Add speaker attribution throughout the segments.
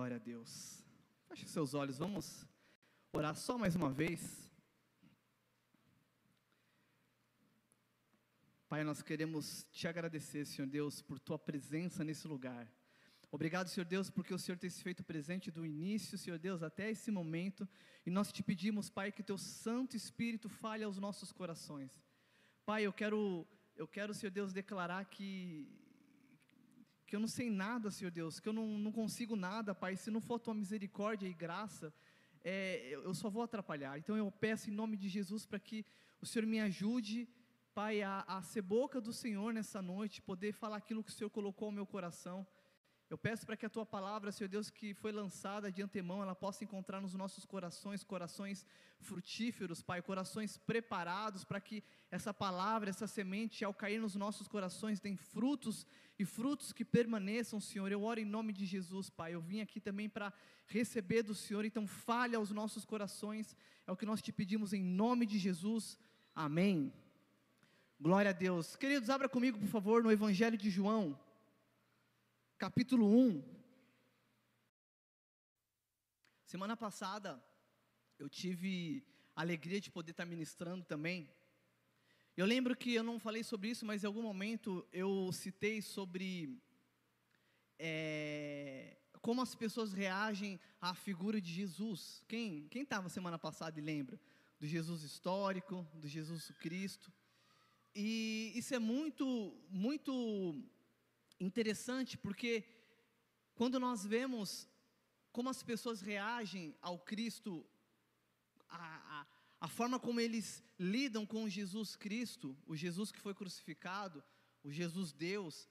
Speaker 1: Glória a Deus. Feche seus olhos, vamos orar só mais uma vez. Pai, nós queremos te agradecer, Senhor Deus, por tua presença nesse lugar. Obrigado, Senhor Deus, porque o Senhor tem se feito presente do início, Senhor Deus, até esse momento. E nós te pedimos, Pai, que teu Santo Espírito fale aos nossos corações. Pai, eu quero, eu quero, Senhor Deus, declarar que que eu não sei nada, Senhor Deus, que eu não, não consigo nada, Pai. Se não for tua misericórdia e graça, é, eu só vou atrapalhar. Então eu peço em nome de Jesus para que o Senhor me ajude, Pai, a, a ser boca do Senhor nessa noite, poder falar aquilo que o Senhor colocou ao meu coração. Eu peço para que a tua palavra, Senhor Deus, que foi lançada de antemão, ela possa encontrar nos nossos corações, corações frutíferos, Pai, corações preparados para que essa palavra, essa semente, ao cair nos nossos corações, tem frutos e frutos que permaneçam, Senhor. Eu oro em nome de Jesus, Pai. Eu vim aqui também para receber do Senhor, então fale aos nossos corações, é o que nós te pedimos em nome de Jesus. Amém. Glória a Deus. Queridos, abra comigo, por favor, no Evangelho de João capítulo 1. Semana passada, eu tive a alegria de poder estar ministrando também. Eu lembro que eu não falei sobre isso, mas em algum momento eu citei sobre é, como as pessoas reagem à figura de Jesus. Quem quem estava semana passada e lembra do Jesus histórico, do Jesus Cristo? E isso é muito muito interessante porque quando nós vemos como as pessoas reagem ao Cristo, a, a, a, forma como eles lidam com Jesus Cristo, o Jesus que foi crucificado, o Jesus Deus,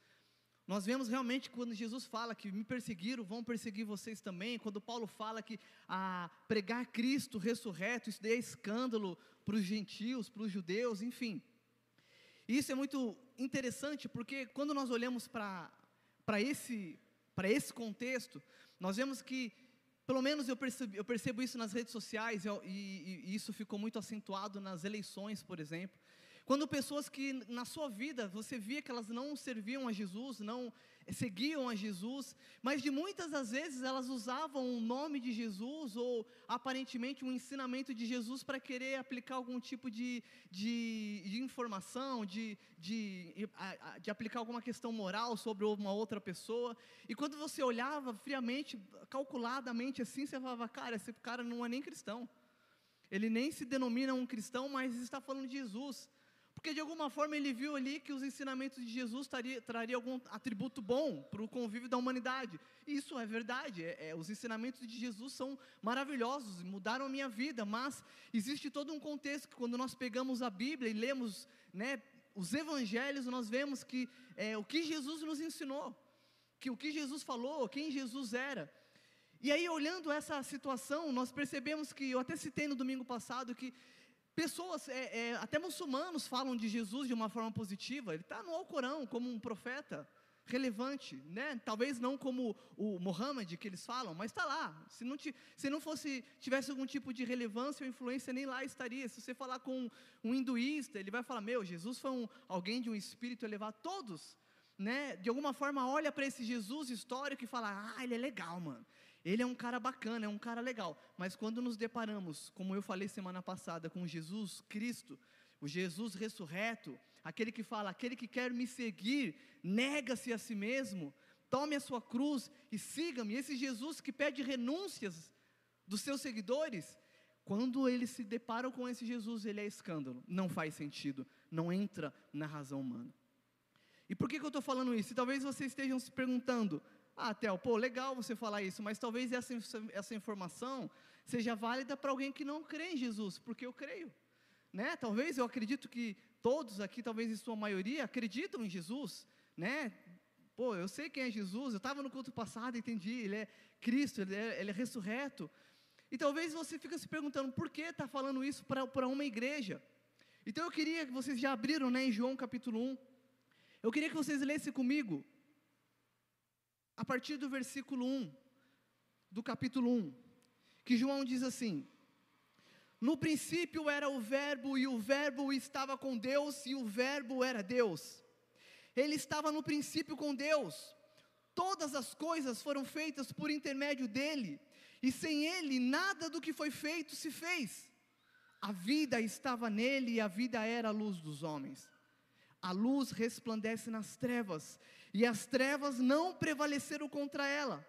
Speaker 1: nós vemos realmente quando Jesus fala que me perseguiram, vão perseguir vocês também. Quando Paulo fala que a pregar Cristo ressurreto, isso daí é escândalo para os gentios, para os judeus, enfim. Isso é muito interessante porque quando nós olhamos para esse, esse contexto, nós vemos que, pelo menos eu percebo, eu percebo isso nas redes sociais, e, e, e isso ficou muito acentuado nas eleições, por exemplo. Quando pessoas que na sua vida você via que elas não serviam a Jesus, não seguiam a Jesus, mas de muitas das vezes elas usavam o nome de Jesus ou aparentemente um ensinamento de Jesus para querer aplicar algum tipo de, de, de informação, de, de, de aplicar alguma questão moral sobre uma outra pessoa. E quando você olhava friamente, calculadamente assim, você falava, cara, esse cara não é nem cristão. Ele nem se denomina um cristão, mas está falando de Jesus. Porque de alguma forma ele viu ali que os ensinamentos de Jesus traria, traria algum atributo bom para o convívio da humanidade. E isso é verdade. É, é, os ensinamentos de Jesus são maravilhosos, mudaram a minha vida. Mas existe todo um contexto que quando nós pegamos a Bíblia e lemos né, os Evangelhos, nós vemos que é, o que Jesus nos ensinou, que o que Jesus falou, quem Jesus era. E aí, olhando essa situação, nós percebemos que, eu até citei no domingo passado, que Pessoas, é, é, até muçulmanos falam de Jesus de uma forma positiva. Ele está no Alcorão como um profeta relevante, né? Talvez não como o Muhammad que eles falam, mas está lá. Se não, te, se não fosse tivesse algum tipo de relevância ou influência, nem lá estaria. Se você falar com um hinduísta, ele vai falar: meu, Jesus foi um, alguém de um espírito elevado. Todos, né? De alguma forma, olha para esse Jesus histórico e fala: ah, ele é legal, mano. Ele é um cara bacana, é um cara legal. Mas quando nos deparamos, como eu falei semana passada, com Jesus Cristo, o Jesus ressurreto, aquele que fala, aquele que quer me seguir, nega-se a si mesmo, tome a sua cruz e siga-me. Esse Jesus que pede renúncias dos seus seguidores, quando eles se deparam com esse Jesus, ele é escândalo, não faz sentido, não entra na razão humana. E por que, que eu estou falando isso? E talvez vocês estejam se perguntando, ah, Theo, pô, legal você falar isso, mas talvez essa, essa informação seja válida para alguém que não crê em Jesus, porque eu creio. Né? Talvez eu acredito que todos aqui, talvez em sua maioria, acreditam em Jesus, né? Pô, eu sei quem é Jesus, eu estava no culto passado, entendi, ele é Cristo, ele é, ele é ressurreto. E talvez você fique se perguntando, por que está falando isso para uma igreja? Então eu queria que vocês já abriram né, em João capítulo 1, eu queria que vocês lessem comigo a partir do versículo 1, do capítulo 1, que João diz assim: No princípio era o Verbo, e o Verbo estava com Deus, e o Verbo era Deus. Ele estava no princípio com Deus. Todas as coisas foram feitas por intermédio dele, e sem ele nada do que foi feito se fez. A vida estava nele e a vida era a luz dos homens. A luz resplandece nas trevas, e as trevas não prevaleceram contra ela.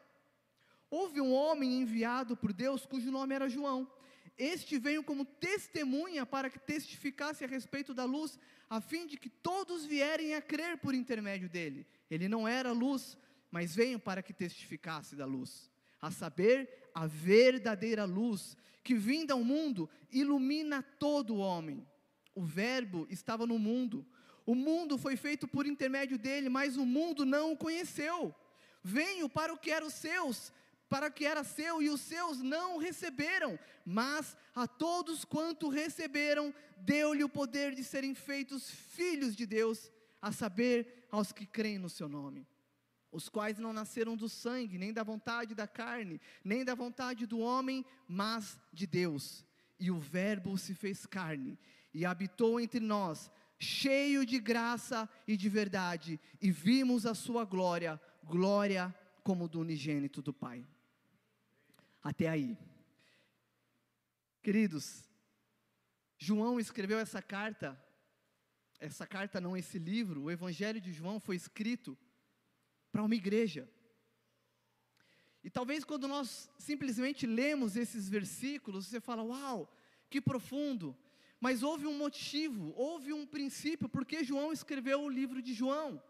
Speaker 1: Houve um homem enviado por Deus cujo nome era João. Este veio como testemunha para que testificasse a respeito da luz, a fim de que todos vierem a crer por intermédio dele. Ele não era luz, mas veio para que testificasse da luz, a saber, a verdadeira luz, que vinda ao mundo, ilumina todo o homem. O Verbo estava no mundo, o mundo foi feito por intermédio dele, mas o mundo não o conheceu. Venho para o que era os seus, para o que era seu, e os seus não receberam, mas a todos quanto receberam, deu-lhe o poder de serem feitos filhos de Deus, a saber, aos que creem no seu nome. Os quais não nasceram do sangue, nem da vontade da carne, nem da vontade do homem, mas de Deus. E o Verbo se fez carne e habitou entre nós, cheio de graça e de verdade, e vimos a sua glória, glória como do unigênito do Pai. Até aí. Queridos, João escreveu essa carta, essa carta não, esse livro, o Evangelho de João foi escrito para uma igreja. E talvez quando nós simplesmente lemos esses versículos, você fala, uau, que profundo, mas houve um motivo, houve um princípio, porque João escreveu o livro de João.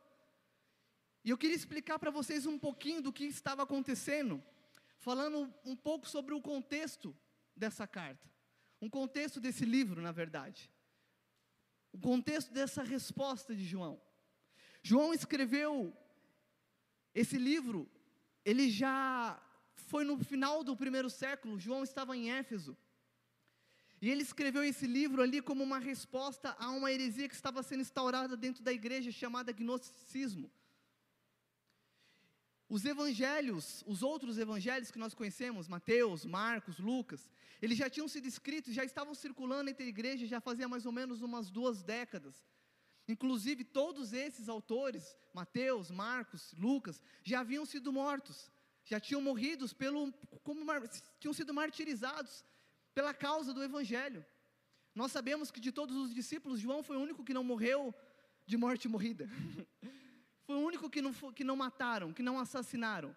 Speaker 1: E eu queria explicar para vocês um pouquinho do que estava acontecendo, falando um pouco sobre o contexto dessa carta, um contexto desse livro, na verdade, o contexto dessa resposta de João. João escreveu esse livro, ele já foi no final do primeiro século, João estava em Éfeso. E ele escreveu esse livro ali como uma resposta a uma heresia que estava sendo instaurada dentro da igreja chamada gnosticismo. Os evangelhos, os outros evangelhos que nós conhecemos, Mateus, Marcos, Lucas, eles já tinham sido escritos, já estavam circulando entre a igreja já fazia mais ou menos umas duas décadas. Inclusive, todos esses autores, Mateus, Marcos, Lucas, já haviam sido mortos, já tinham morrido pelo, como, tinham sido martirizados pela causa do Evangelho. Nós sabemos que de todos os discípulos, João foi o único que não morreu de morte morrida. foi o único que não, que não mataram, que não assassinaram.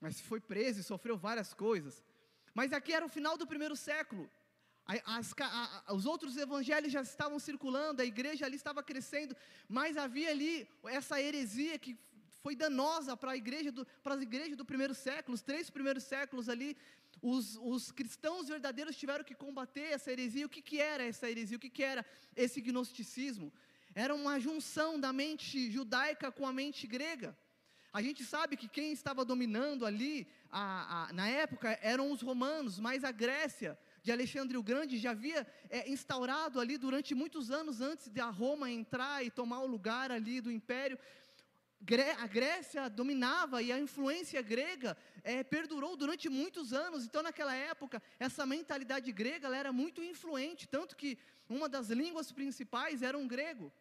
Speaker 1: Mas foi preso e sofreu várias coisas. Mas aqui era o final do primeiro século. As, a, os outros evangelhos já estavam circulando, a igreja ali estava crescendo, mas havia ali essa heresia que foi danosa para a igreja do, para as igrejas do primeiro século, os três primeiros séculos ali, os, os cristãos verdadeiros tiveram que combater essa heresia. O que, que era essa heresia? O que, que era esse gnosticismo? Era uma junção da mente judaica com a mente grega. A gente sabe que quem estava dominando ali, a, a, na época, eram os romanos, mas a Grécia de Alexandre o Grande já havia é, instaurado ali durante muitos anos antes de a Roma entrar e tomar o lugar ali do império a Grécia dominava e a influência grega é, perdurou durante muitos anos. Então, naquela época, essa mentalidade grega era muito influente, tanto que uma das línguas principais era um grego.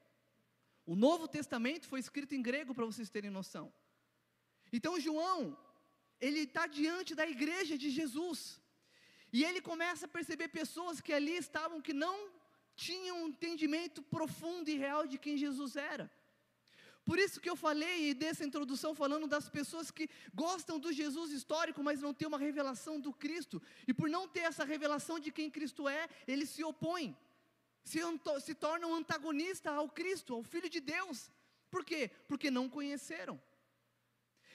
Speaker 1: O Novo Testamento foi escrito em grego, para vocês terem noção. Então, João, ele está diante da igreja de Jesus, e ele começa a perceber pessoas que ali estavam que não tinham um entendimento profundo e real de quem Jesus era. Por isso que eu falei dessa introdução falando das pessoas que gostam do Jesus histórico, mas não têm uma revelação do Cristo. E por não ter essa revelação de quem Cristo é, eles se opõem, se, se tornam antagonista ao Cristo, ao Filho de Deus. Por quê? Porque não conheceram.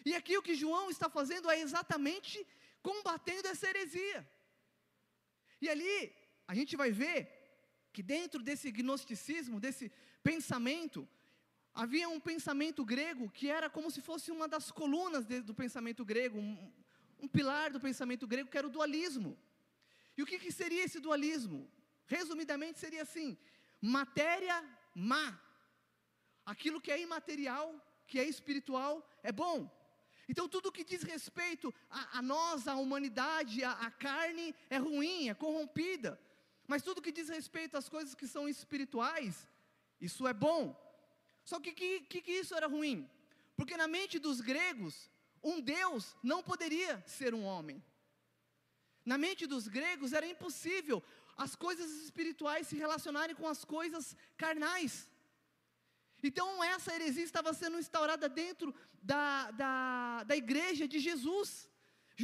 Speaker 1: E aqui o que João está fazendo é exatamente combatendo essa heresia. E ali a gente vai ver que dentro desse gnosticismo, desse pensamento, havia um pensamento grego que era como se fosse uma das colunas de, do pensamento grego, um, um, pilar do pensamento grego, que era o dualismo. E o que, que seria esse dualismo? Resumidamente, seria assim: matéria má. Aquilo que é imaterial, que é espiritual, é bom. Então, tudo que diz respeito a, a nós, a humanidade, a, a carne, é ruim, é corrompida. Mas tudo que diz respeito às coisas que são espirituais, isso é bom. Só que que, que, que isso era ruim? Porque na mente dos gregos, um Deus não poderia ser um homem. Na mente dos gregos era impossível as coisas espirituais se relacionarem com as coisas carnais. Então, essa heresia estava sendo instaurada dentro da, da, da igreja de Jesus,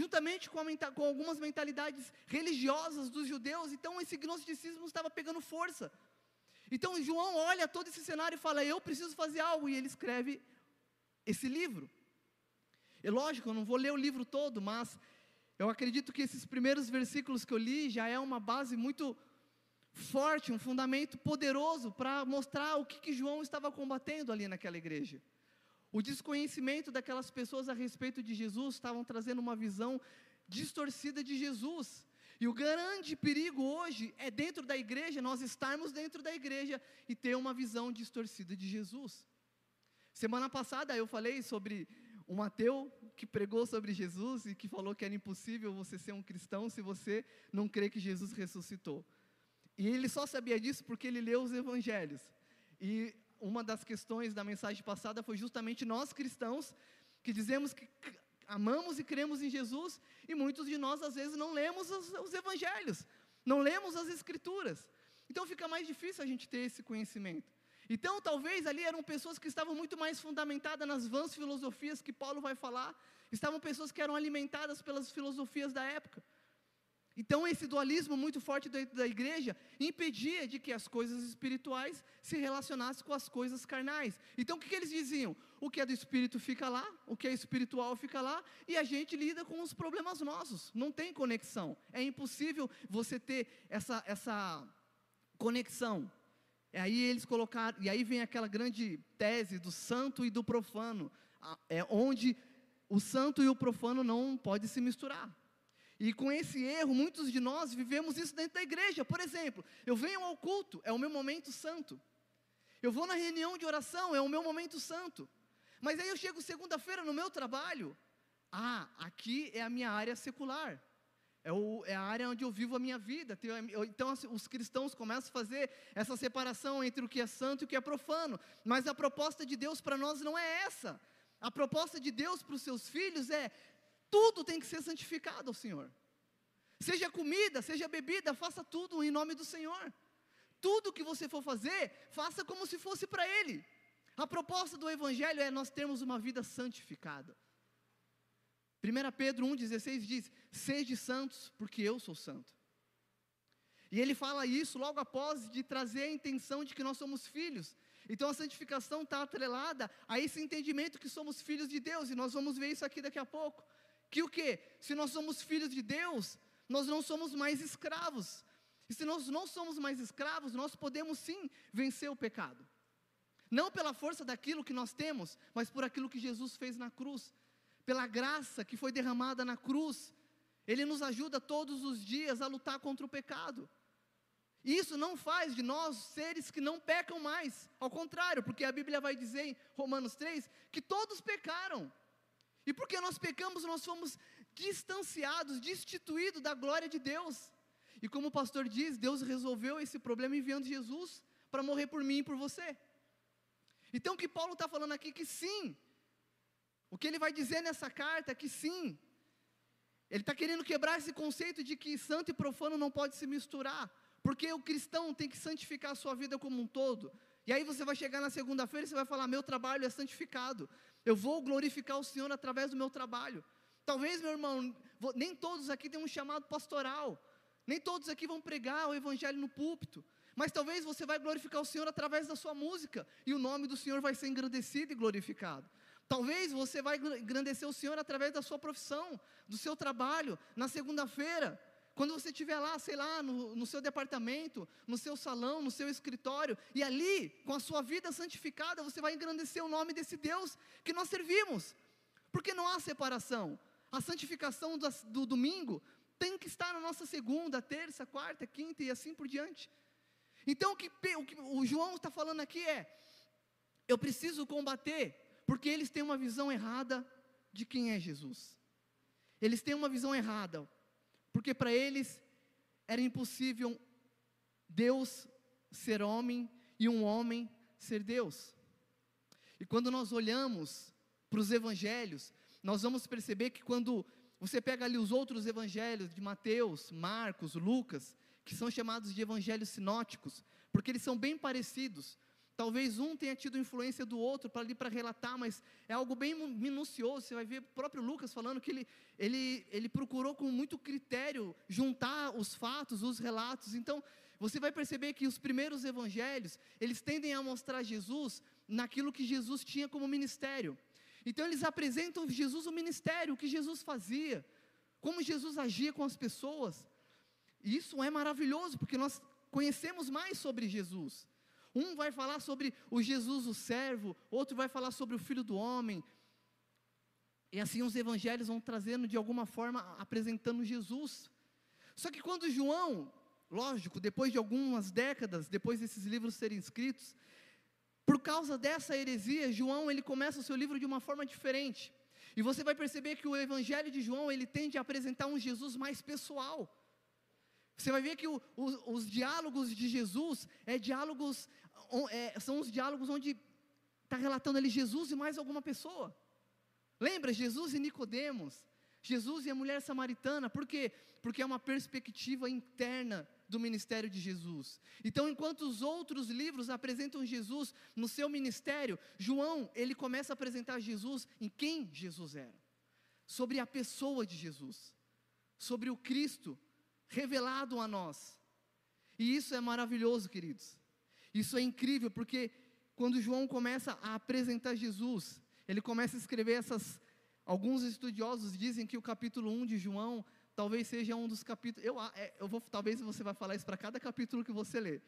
Speaker 1: juntamente com, a, com algumas mentalidades religiosas dos judeus. Então, esse gnosticismo estava pegando força. Então, João olha todo esse cenário e fala: Eu preciso fazer algo, e ele escreve esse livro. É lógico, eu não vou ler o livro todo, mas eu acredito que esses primeiros versículos que eu li já é uma base muito forte, um fundamento poderoso para mostrar o que, que João estava combatendo ali naquela igreja. O desconhecimento daquelas pessoas a respeito de Jesus estavam trazendo uma visão distorcida de Jesus. E o grande perigo hoje é dentro da igreja, nós estarmos dentro da igreja e ter uma visão distorcida de Jesus. Semana passada eu falei sobre um ateu que pregou sobre Jesus e que falou que era impossível você ser um cristão se você não crê que Jesus ressuscitou. E ele só sabia disso porque ele leu os evangelhos. E uma das questões da mensagem passada foi justamente nós cristãos que dizemos que amamos e cremos em Jesus e muitos de nós às vezes não lemos os, os evangelhos, não lemos as escrituras. Então fica mais difícil a gente ter esse conhecimento. Então, talvez ali eram pessoas que estavam muito mais fundamentadas nas vãs filosofias que Paulo vai falar, estavam pessoas que eram alimentadas pelas filosofias da época. Então, esse dualismo muito forte dentro da igreja impedia de que as coisas espirituais se relacionassem com as coisas carnais. Então, o que, que, eles diziam? O que é do espírito fica lá, o que é espiritual fica lá, e a gente lida com os problemas nossos. Não tem conexão. É impossível você ter essa, essa conexão. E aí eles colocaram, e aí vem aquela grande tese do santo e do profano, é onde o santo e o profano não podem se misturar. E com esse erro, muitos de nós vivemos isso dentro da igreja. Por exemplo, eu venho ao culto, é o meu momento santo. Eu vou na reunião de oração, é o meu momento santo. Mas aí eu chego segunda-feira no meu trabalho, ah, aqui é a minha área secular. É, o, é, a área onde eu vivo a minha vida. Então, assim, os cristãos começam a fazer essa separação entre o que é santo e o que é profano. Mas a proposta de Deus para nós não é essa. A proposta de Deus para os seus filhos é: tudo tem que ser santificado ao Senhor. Seja comida, seja bebida, faça tudo em nome do Senhor. Tudo que você for fazer, faça como se fosse para Ele. A proposta do Evangelho é nós termos uma vida santificada. 1 Pedro 1,16 diz: Sede santos, porque eu sou santo. E ele fala isso logo após de trazer a intenção de que nós somos filhos. Então a santificação está atrelada a esse entendimento que somos filhos de Deus, e nós vamos ver isso aqui daqui a pouco. Que o que? Se nós somos filhos de Deus, nós não somos mais escravos. E se nós não somos mais escravos, nós podemos sim vencer o pecado. Não pela força daquilo que nós temos, mas por aquilo que Jesus fez na cruz. Pela graça que foi derramada na cruz. Ele nos ajuda todos os dias a lutar contra o pecado. E isso não faz de nós seres que não pecam mais. Ao contrário, porque a Bíblia vai dizer em Romanos 3 que todos pecaram e porque nós pecamos, nós fomos distanciados, destituídos da glória de Deus. E como o pastor diz, Deus resolveu esse problema enviando Jesus para morrer por mim e por você. Então o que Paulo está falando aqui que sim, o que ele vai dizer nessa carta é que sim, ele está querendo quebrar esse conceito de que santo e profano não pode se misturar, porque o cristão tem que santificar a sua vida como um todo. E aí você vai chegar na segunda-feira e você vai falar: meu trabalho é santificado, eu vou glorificar o Senhor através do meu trabalho. Talvez, meu irmão, nem todos aqui têm um chamado pastoral, nem todos aqui vão pregar o Evangelho no púlpito, mas talvez você vai glorificar o Senhor através da sua música, e o nome do Senhor vai ser engrandecido e glorificado. Talvez você vai engrandecer o Senhor através da sua profissão, do seu trabalho, na segunda-feira, quando você estiver lá, sei lá, no, no, seu departamento, no seu salão, no seu escritório, e ali, com a sua vida santificada, você vai engrandecer o nome desse Deus que nós servimos, porque não há separação. A santificação do, do domingo tem que estar na nossa segunda, terça, quarta, quinta e assim por diante. Então, o que o, que o João está falando aqui é: eu preciso combater, porque eles têm uma visão errada de quem é Jesus. Eles têm uma visão errada porque para eles era impossível Deus ser homem e um homem ser Deus. E quando nós olhamos para os evangelhos, nós vamos perceber que quando você pega ali os outros evangelhos de Mateus, Marcos, Lucas, que são chamados de evangelhos sinóticos, porque eles são bem parecidos. Talvez um tenha tido influência do outro para ali para relatar, mas é algo bem minucioso. Você vai ver o próprio Lucas falando que ele, ele, ele procurou com muito critério juntar os fatos, os relatos. Então, você vai perceber que os primeiros evangelhos, eles tendem a mostrar Jesus naquilo que Jesus tinha como ministério. Então, eles apresentam Jesus o ministério, o que Jesus fazia, como Jesus agia com as pessoas. E isso é maravilhoso, porque nós conhecemos mais sobre Jesus. Um vai falar sobre o Jesus, o servo, outro vai falar sobre o filho do homem. E assim os evangelhos vão trazendo de alguma forma, apresentando Jesus. Só que quando João, lógico, depois de algumas décadas, depois desses livros serem escritos, por causa dessa heresia, João ele começa o seu livro de uma forma diferente. E você vai perceber que o evangelho de João ele tende a apresentar um Jesus mais pessoal. Você vai ver que o, os diálogos de Jesus é diálogos é, são os diálogos onde está relatando ali Jesus e mais alguma pessoa. Lembra Jesus e Nicodemos, Jesus e a mulher samaritana, por quê? Porque é uma perspectiva interna do ministério de Jesus. Então, enquanto os outros livros apresentam Jesus no seu ministério, João, ele começa a apresentar Jesus em quem Jesus era, sobre a pessoa de Jesus, sobre o Cristo revelado a nós. E isso é maravilhoso, queridos. Isso é incrível porque quando João começa a apresentar Jesus, ele começa a escrever essas. Alguns estudiosos dizem que o capítulo 1 de João talvez seja um dos capítulos. Eu, é, eu vou, talvez você vai falar isso para cada capítulo que você lê.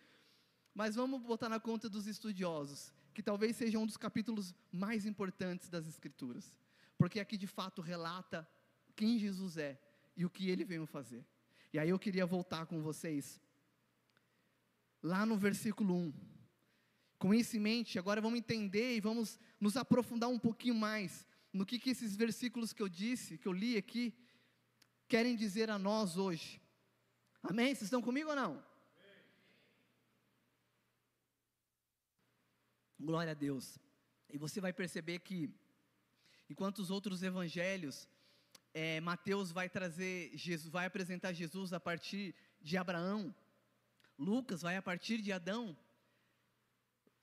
Speaker 1: Mas vamos botar na conta dos estudiosos, que talvez seja um dos capítulos mais importantes das Escrituras. Porque aqui de fato relata quem Jesus é e o que ele veio fazer. E aí eu queria voltar com vocês lá no versículo 1. Com isso em mente, agora vamos entender e vamos nos aprofundar um pouquinho mais no que, que esses versículos que eu disse, que eu li aqui, querem dizer a nós hoje. Amém? Vocês estão comigo ou não? Glória a Deus. E você vai perceber que, enquanto os outros evangelhos, é, Mateus vai trazer Jesus, vai apresentar Jesus a partir de Abraão, Lucas vai a partir de Adão.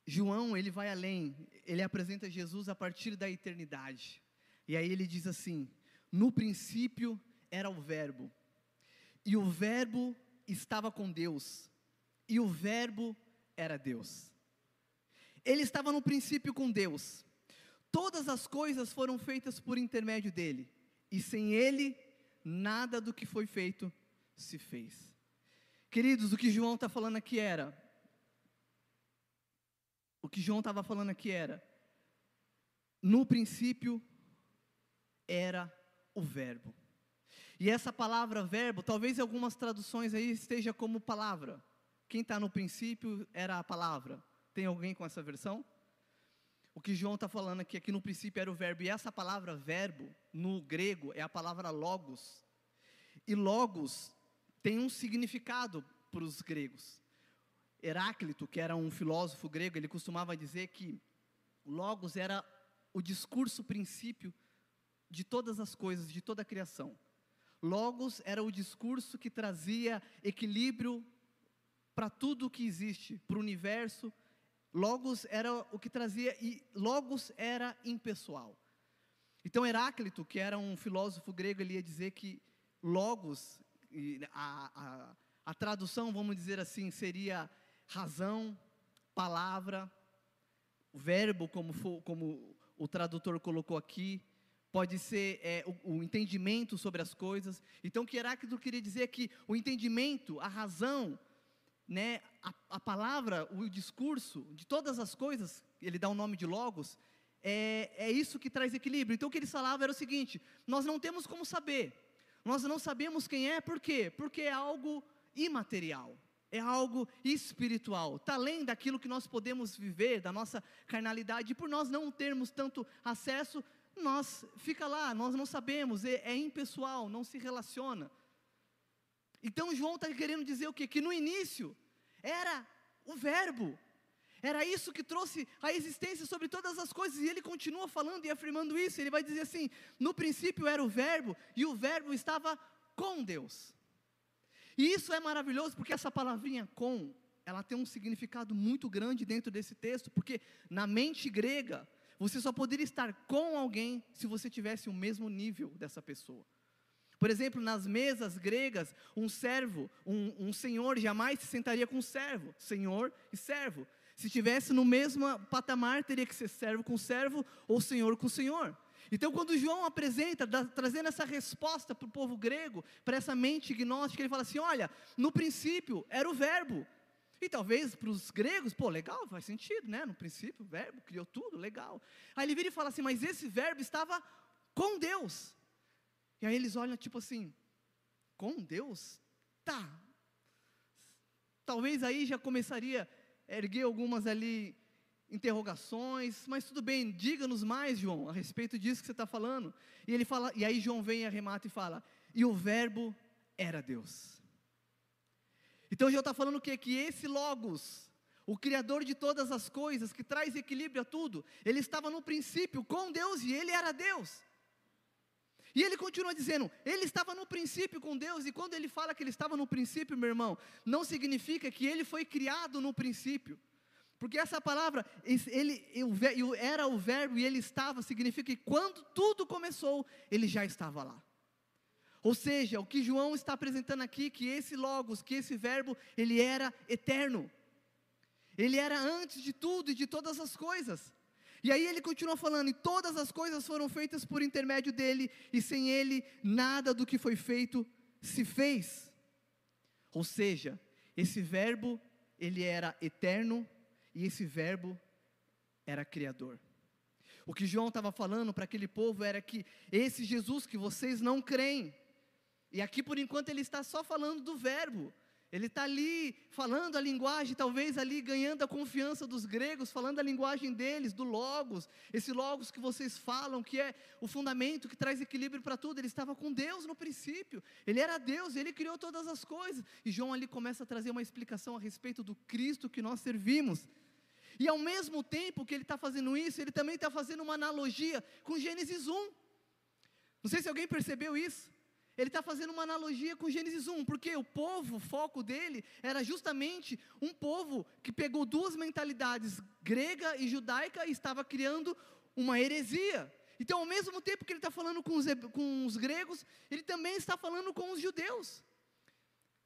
Speaker 1: João, ele vai além, ele apresenta Jesus a partir da eternidade. E aí ele diz assim: No princípio era o Verbo, e o Verbo estava com Deus, e o Verbo era Deus. Ele estava no princípio com Deus. Todas as coisas foram feitas por intermédio dele, e sem ele, nada do que foi feito se fez. Queridos, o que João está falando aqui era. O que João estava falando aqui era. No princípio era o Verbo. E essa palavra verbo, talvez em algumas traduções aí esteja como palavra. Quem está no princípio era a palavra. Tem alguém com essa versão? O que João está falando aqui, aqui no princípio era o verbo. E essa palavra verbo, no grego, é a palavra logos. E logos tem um significado para os gregos. Heráclito, que era um filósofo grego, ele costumava dizer que Logos era o discurso princípio de todas as coisas, de toda a criação. Logos era o discurso que trazia equilíbrio para tudo o que existe, para o universo. Logos era o que trazia, e Logos era impessoal. Então Heráclito, que era um filósofo grego, ele ia dizer que Logos a, a, a tradução, vamos dizer assim, seria razão, palavra, verbo, como, for, como o tradutor colocou aqui, pode ser é, o, o, entendimento sobre as coisas. Então, o que Heráclito queria dizer é que o entendimento, a razão, né, a, a, palavra, o discurso de todas as coisas, ele dá o nome de Logos, é, é isso que traz equilíbrio. Então, o que eles falavam era o seguinte: nós não temos como saber, nós não sabemos quem é, por quê? Porque é algo imaterial, é algo espiritual, está além daquilo que nós podemos viver, da nossa carnalidade, e por nós não termos tanto acesso, nós fica lá, nós não sabemos, é, é impessoal, não se relaciona. Então João está querendo dizer o quê? Que no início era o verbo, Era isso que trouxe a existência sobre todas as coisas, e ele continua falando e afirmando isso. Ele vai dizer assim: no princípio era o Verbo, e o Verbo estava com Deus. E isso é maravilhoso, porque essa palavrinha com, ela tem um significado muito grande dentro desse texto, porque na mente grega, você só poderia estar com alguém se você tivesse o mesmo nível dessa pessoa. Por exemplo, nas mesas gregas, um servo, um, um senhor jamais se sentaria com um servo, senhor e servo. Se estivesse no mesmo patamar, teria que ser servo com servo ou senhor com senhor. Então, quando João apresenta, da, trazendo essa resposta para o povo grego, para essa mente gnóstica, ele fala assim: olha, no princípio era o Verbo. E talvez para os gregos, pô, legal, faz sentido, né? No princípio, o Verbo criou tudo, legal. Aí ele vira e fala assim: mas esse Verbo estava com Deus. E aí eles olham, tipo assim: com Deus? Tá. Talvez aí já começaria a erguer algumas ali interrogações, mas tudo bem, diga-nos mais, João, a respeito disso que você está falando. E ele fala, e aí João vem e arremata e fala: e o verbo era Deus. Então João está falando o quê? Que esse Logos, o Criador de todas as coisas, que traz equilíbrio a tudo, ele estava no princípio com Deus e ele era Deus. E ele continua dizendo, ele estava no princípio com Deus, e quando ele fala que ele estava no princípio, meu irmão, não significa que ele foi criado no princípio. Porque essa palavra, ele era o verbo e ele estava, significa que quando tudo começou, ele já estava lá. Ou seja, o que João está apresentando aqui, que esse logos, que esse verbo, ele era eterno. Ele era antes de tudo e de todas as coisas. E aí ele continua falando, e todas as coisas foram feitas por intermédio dele, e sem ele nada do que foi feito se fez. Ou seja, esse verbo, ele era eterno, e esse verbo era criador. O que João estava falando para aquele povo era que esse Jesus que vocês não creem, e aqui por enquanto ele está só falando do verbo, ele está ali falando a linguagem, talvez ali ganhando a confiança dos gregos, falando a linguagem deles, do Logos, esse Logos que vocês falam, que é o fundamento que traz equilíbrio para tudo. Ele estava com Deus no princípio, ele era Deus, ele criou todas as coisas. E João ali começa a trazer uma explicação a respeito do Cristo que nós servimos. E ao mesmo tempo que ele está fazendo isso, ele também está fazendo uma analogia com Gênesis 1. Não sei se alguém percebeu isso. Ele está fazendo uma analogia com Gênesis 1, porque o povo, o foco dele, era justamente um povo que pegou duas mentalidades, grega e judaica, e estava criando uma heresia. Então, ao mesmo tempo que ele está falando com os, com os gregos, ele também está falando com os judeus.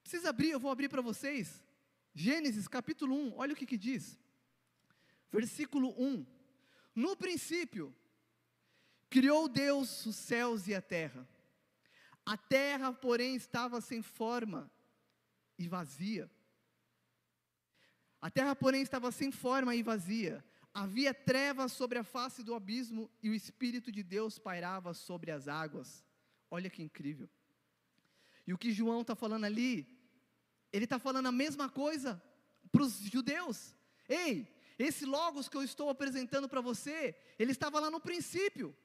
Speaker 1: Precisa abrir, eu vou abrir para vocês. Gênesis capítulo 1, olha o que, que diz versículo 1. No princípio, criou Deus os céus e a terra. A terra, porém, estava sem forma e vazia. A terra, porém, estava sem forma e vazia. Havia trevas sobre a face do abismo e o Espírito de Deus pairava sobre as águas. Olha que incrível. E o que João está falando ali, ele está falando a mesma coisa para os judeus. Ei, esse Logos que eu estou apresentando para você, ele estava lá no princípio.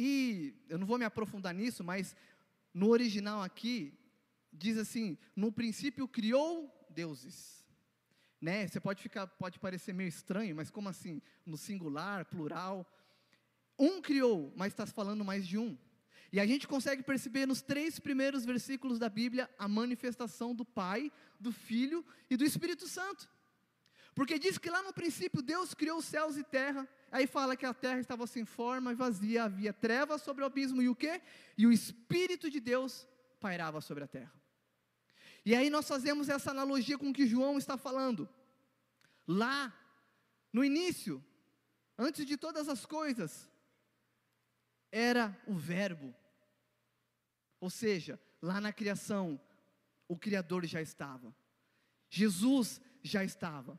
Speaker 1: E eu não vou me aprofundar nisso, mas no original aqui, diz assim: no princípio criou deuses. Né? Você pode ficar, pode parecer meio estranho, mas como assim? No singular, plural. Um criou, mas está falando mais de um. E a gente consegue perceber nos três primeiros versículos da Bíblia a manifestação do Pai, do Filho e do Espírito Santo. Porque diz que lá no princípio Deus criou os céus e terra. Aí fala que a terra estava sem forma e vazia, havia trevas sobre o abismo e o quê? E o Espírito de Deus pairava sobre a terra. E aí nós fazemos essa analogia com o que João está falando. Lá, no início, antes de todas as coisas, era o Verbo. Ou seja, lá na criação, o Criador já estava. Jesus já estava.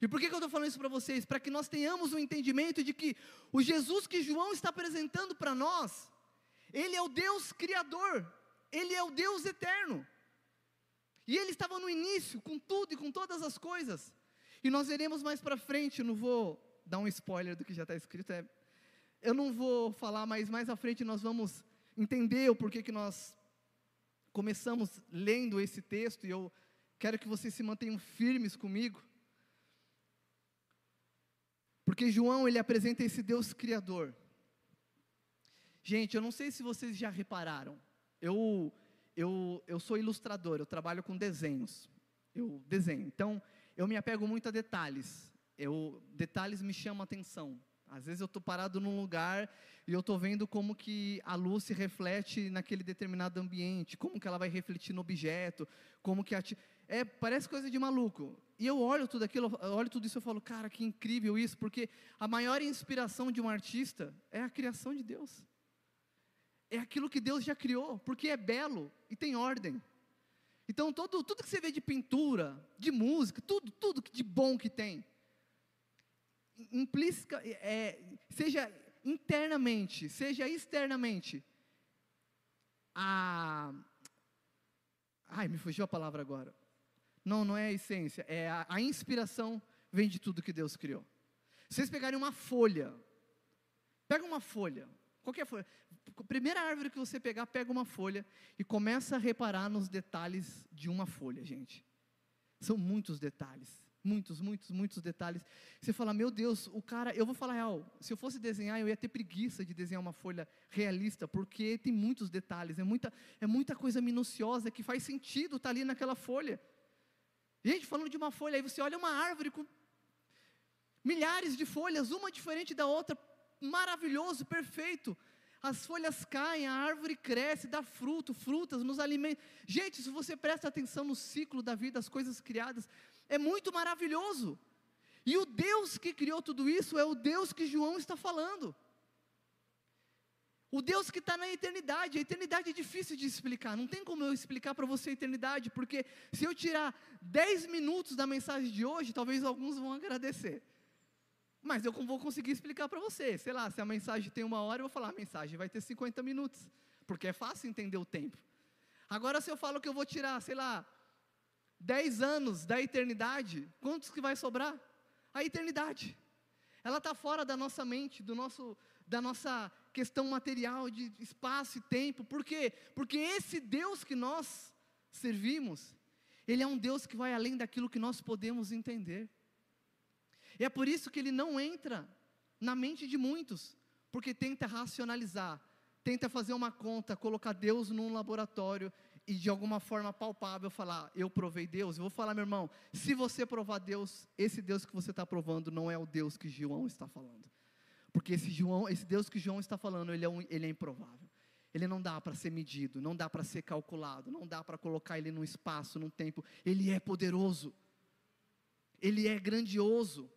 Speaker 1: E por que, que eu estou falando isso para vocês? Para que nós tenhamos um entendimento de que o Jesus que João está apresentando para nós, ele é o Deus Criador, ele é o Deus eterno. E ele estava no início, com tudo e com todas as coisas. E nós veremos mais para frente, não vou dar um spoiler do que já está escrito, é, eu não vou falar, mas mais à frente nós vamos entender o porquê que nós começamos lendo esse texto, e eu quero que vocês se mantenham firmes comigo. Porque João, ele apresenta esse Deus criador. Gente, eu não sei se vocês já repararam. Eu, eu, eu sou ilustrador, eu trabalho com desenhos. Eu desenho. Então, eu me apego muito a detalhes. Eu, detalhes me chamam a atenção. Às vezes eu estou parado num lugar e eu estou vendo como que a luz se reflete naquele determinado ambiente, como que ela vai refletir no objeto, como que a é parece coisa de maluco. E eu olho tudo aquilo, olho tudo isso e falo, cara, que incrível isso, porque a maior inspiração de um artista é a criação de Deus. É aquilo que Deus já criou, porque é belo e tem ordem. Então todo, tudo que você vê de pintura, de música, tudo, tudo de bom que tem, implícita, é, seja internamente, seja externamente, a. Ai, me fugiu a palavra agora. Não, não é a essência, é a, a inspiração vem de tudo que Deus criou. Se vocês pegarem uma folha, pega uma folha, qualquer folha, primeira árvore que você pegar, pega uma folha e começa a reparar nos detalhes de uma folha, gente. São muitos detalhes muitos, muitos, muitos detalhes. Você fala, meu Deus, o cara, eu vou falar real, se eu fosse desenhar, eu ia ter preguiça de desenhar uma folha realista, porque tem muitos detalhes, é muita, é muita coisa minuciosa que faz sentido estar tá ali naquela folha. Gente, falando de uma folha, aí você olha uma árvore com milhares de folhas, uma diferente da outra, maravilhoso, perfeito. As folhas caem, a árvore cresce, dá fruto, frutas, nos alimenta. Gente, se você presta atenção no ciclo da vida, as coisas criadas, é muito maravilhoso. E o Deus que criou tudo isso é o Deus que João está falando. O Deus que está na eternidade, a eternidade é difícil de explicar, não tem como eu explicar para você a eternidade, porque se eu tirar 10 minutos da mensagem de hoje, talvez alguns vão agradecer. Mas eu vou conseguir explicar para você. Sei lá, se a mensagem tem uma hora, eu vou falar, a mensagem vai ter 50 minutos, porque é fácil entender o tempo. Agora, se eu falo que eu vou tirar, sei lá, dez anos da eternidade, quantos que vai sobrar? A eternidade. Ela está fora da nossa mente, do nosso, da nossa questão material de espaço e tempo. Por quê? Porque esse Deus que nós servimos, Ele é um Deus que vai além daquilo que nós podemos entender. E é por isso que Ele não entra na mente de muitos, porque tenta racionalizar, tenta fazer uma conta, colocar Deus num laboratório e de alguma forma palpável falar, eu provei Deus, eu vou falar, meu irmão, se você provar Deus, esse Deus que você está provando não é o Deus que João está falando. Porque esse, João, esse Deus que João está falando, ele é, um, ele é improvável. Ele não dá para ser medido, não dá para ser calculado, não dá para colocar ele num espaço, num tempo. Ele é poderoso. Ele é grandioso.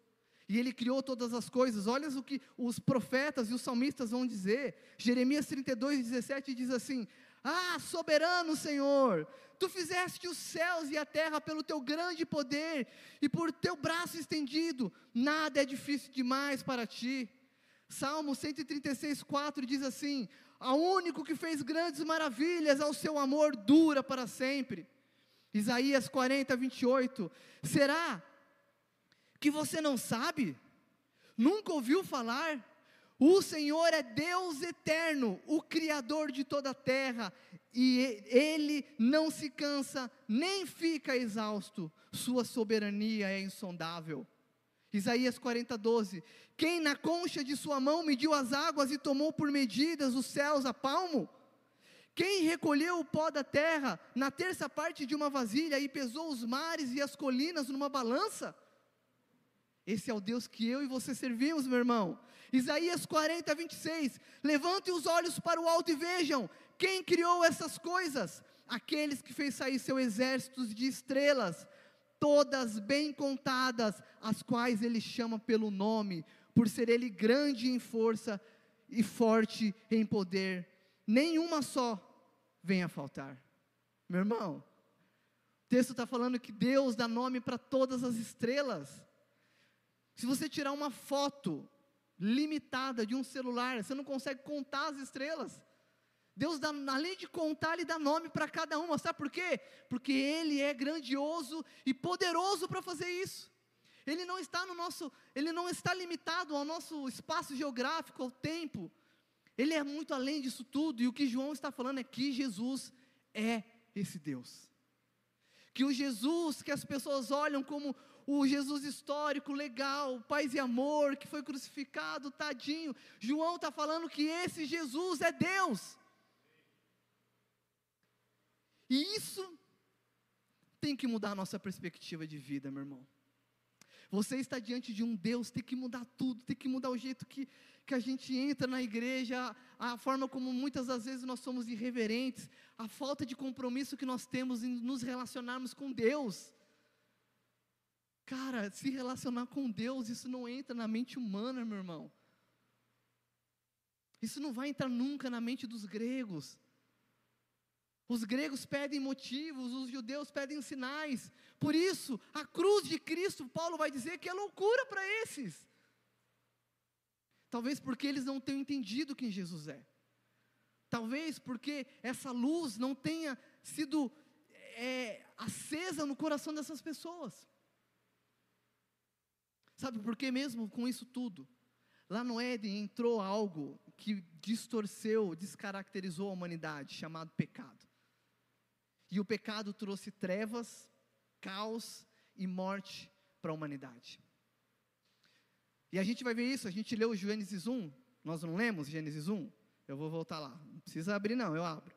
Speaker 1: E ele criou todas as coisas. Olha o que os profetas e os salmistas vão dizer. Jeremias 32, 17 diz assim: ah, soberano Senhor, tu fizeste os céus e a terra pelo teu grande poder e por teu braço estendido, nada é difícil demais para ti. Salmo 136, 4 diz assim: Ao único que fez grandes maravilhas, ao seu amor dura para sempre. Isaías 40, 28. Será que você não sabe? Nunca ouviu falar? O Senhor é Deus eterno, o Criador de toda a terra, e Ele não se cansa, nem fica exausto, Sua soberania é insondável. Isaías 40, 12: Quem na concha de sua mão mediu as águas e tomou por medidas os céus a palmo? Quem recolheu o pó da terra na terça parte de uma vasilha e pesou os mares e as colinas numa balança? Esse é o Deus que eu e você servimos, meu irmão. Isaías 40, 26. Levantem os olhos para o alto e vejam quem criou essas coisas. Aqueles que fez sair seu exército de estrelas, todas bem contadas, as quais ele chama pelo nome, por ser ele grande em força e forte em poder. Nenhuma só vem a faltar. Meu irmão, o texto está falando que Deus dá nome para todas as estrelas. Se você tirar uma foto limitada de um celular, você não consegue contar as estrelas. Deus, dá, além de contar, Ele dá nome para cada uma, sabe por quê? Porque Ele é grandioso e poderoso para fazer isso. Ele não está no nosso, Ele não está limitado ao nosso espaço geográfico, ao tempo. Ele é muito além disso tudo, e o que João está falando é que Jesus é esse Deus. Que o Jesus que as pessoas olham como o Jesus histórico, legal, paz e amor, que foi crucificado, tadinho. João está falando que esse Jesus é Deus. E isso tem que mudar a nossa perspectiva de vida, meu irmão. Você está diante de um Deus, tem que mudar tudo, tem que mudar o jeito que, que a gente entra na igreja, a, a forma como muitas das vezes nós somos irreverentes, a falta de compromisso que nós temos em nos relacionarmos com Deus. Cara, se relacionar com Deus, isso não entra na mente humana, meu irmão. Isso não vai entrar nunca na mente dos gregos. Os gregos pedem motivos, os judeus pedem sinais. Por isso, a cruz de Cristo, Paulo vai dizer que é loucura para esses. Talvez porque eles não tenham entendido quem Jesus é. Talvez porque essa luz não tenha sido é, acesa no coração dessas pessoas. Sabe por que mesmo com isso tudo? Lá no Éden entrou algo que distorceu, descaracterizou a humanidade, chamado pecado. E o pecado trouxe trevas, caos e morte para a humanidade. E a gente vai ver isso, a gente leu Gênesis 1, nós não lemos Gênesis 1? Eu vou voltar lá, não precisa abrir não, eu abro.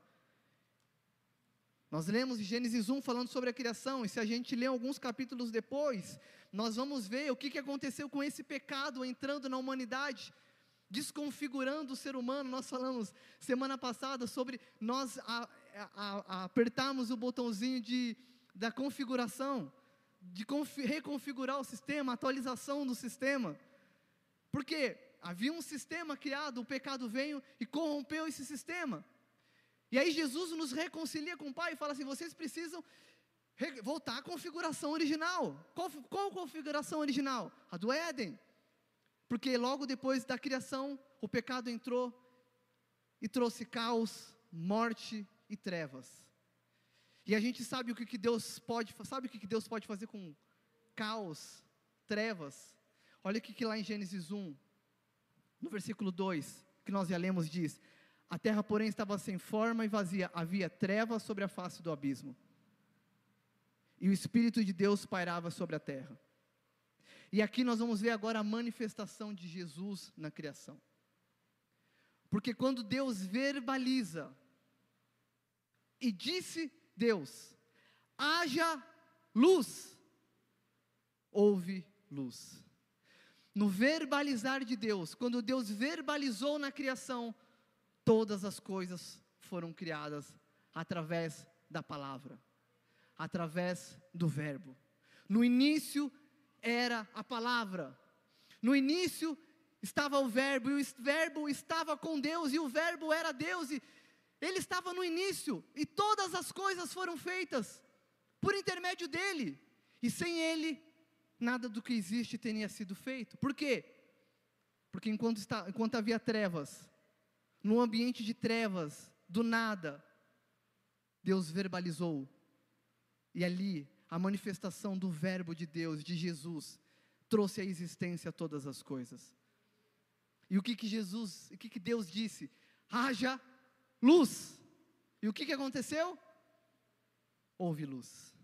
Speaker 1: Nós lemos Gênesis 1 falando sobre a criação, e se a gente ler alguns capítulos depois, nós vamos ver o que, que aconteceu com esse pecado entrando na humanidade, desconfigurando o ser humano. Nós falamos semana passada sobre nós a, a, a, apertarmos o botãozinho de, da configuração, de reconfigurar o sistema, atualização do sistema. Porque havia um sistema criado, o pecado veio e corrompeu esse sistema. E aí Jesus nos reconcilia com o Pai e fala assim: vocês precisam voltar à configuração original. Qual, qual configuração original? A do Éden. Porque logo depois da criação, o pecado entrou e trouxe caos, morte e trevas. E a gente sabe o que, Deus pode, sabe o que, que Deus pode fazer com caos, trevas? Olha o que, que lá em Gênesis 1, no versículo 2, que nós já lemos, diz: A terra, porém, estava sem forma e vazia, havia trevas sobre a face do abismo. E o Espírito de Deus pairava sobre a terra. E aqui nós vamos ver agora a manifestação de Jesus na criação. Porque quando Deus verbaliza e disse Deus: haja luz. Houve luz. No verbalizar de Deus, quando Deus verbalizou na criação, todas as coisas foram criadas através da palavra, através do Verbo. No início era a palavra, no início estava o Verbo, e o Verbo estava com Deus, e o Verbo era Deus, e ele estava no início e todas as coisas foram feitas por intermédio dele. E sem ele, nada do que existe teria sido feito. Por quê? Porque enquanto, está, enquanto havia trevas, no ambiente de trevas, do nada, Deus verbalizou. E ali, a manifestação do Verbo de Deus, de Jesus, trouxe à existência todas as coisas. E o que que Jesus, o que que Deus disse? Haja luz. E o que, que aconteceu? Houve luz.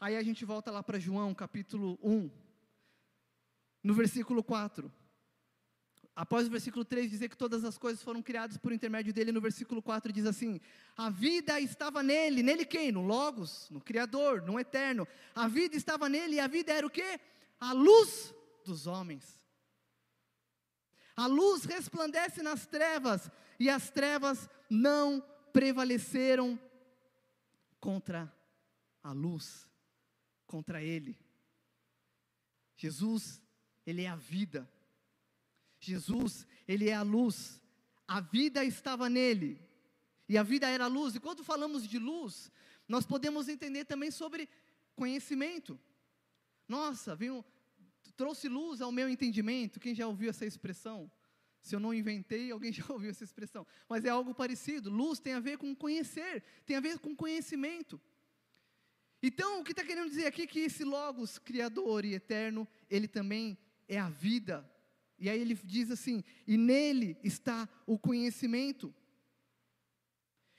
Speaker 1: Aí a gente volta lá para João, capítulo 1, no versículo 4. Após o versículo 3 dizer que todas as coisas foram criadas por intermédio dele, no versículo 4 diz assim: A vida estava nele, nele quem? No Logos, no Criador, no Eterno. A vida estava nele e a vida era o que? A luz dos homens. A luz resplandece nas trevas e as trevas não prevaleceram contra a luz, contra Ele. Jesus, Ele é a vida. Jesus, Ele é a luz. A vida estava nele. E a vida era a luz. E quando falamos de luz, nós podemos entender também sobre conhecimento. Nossa, veio, trouxe luz ao meu entendimento. Quem já ouviu essa expressão? Se eu não inventei, alguém já ouviu essa expressão. Mas é algo parecido. Luz tem a ver com conhecer, tem a ver com conhecimento. Então, o que está querendo dizer aqui é que esse Logos, Criador e Eterno, ele também é a vida. E aí ele diz assim: e nele está o conhecimento.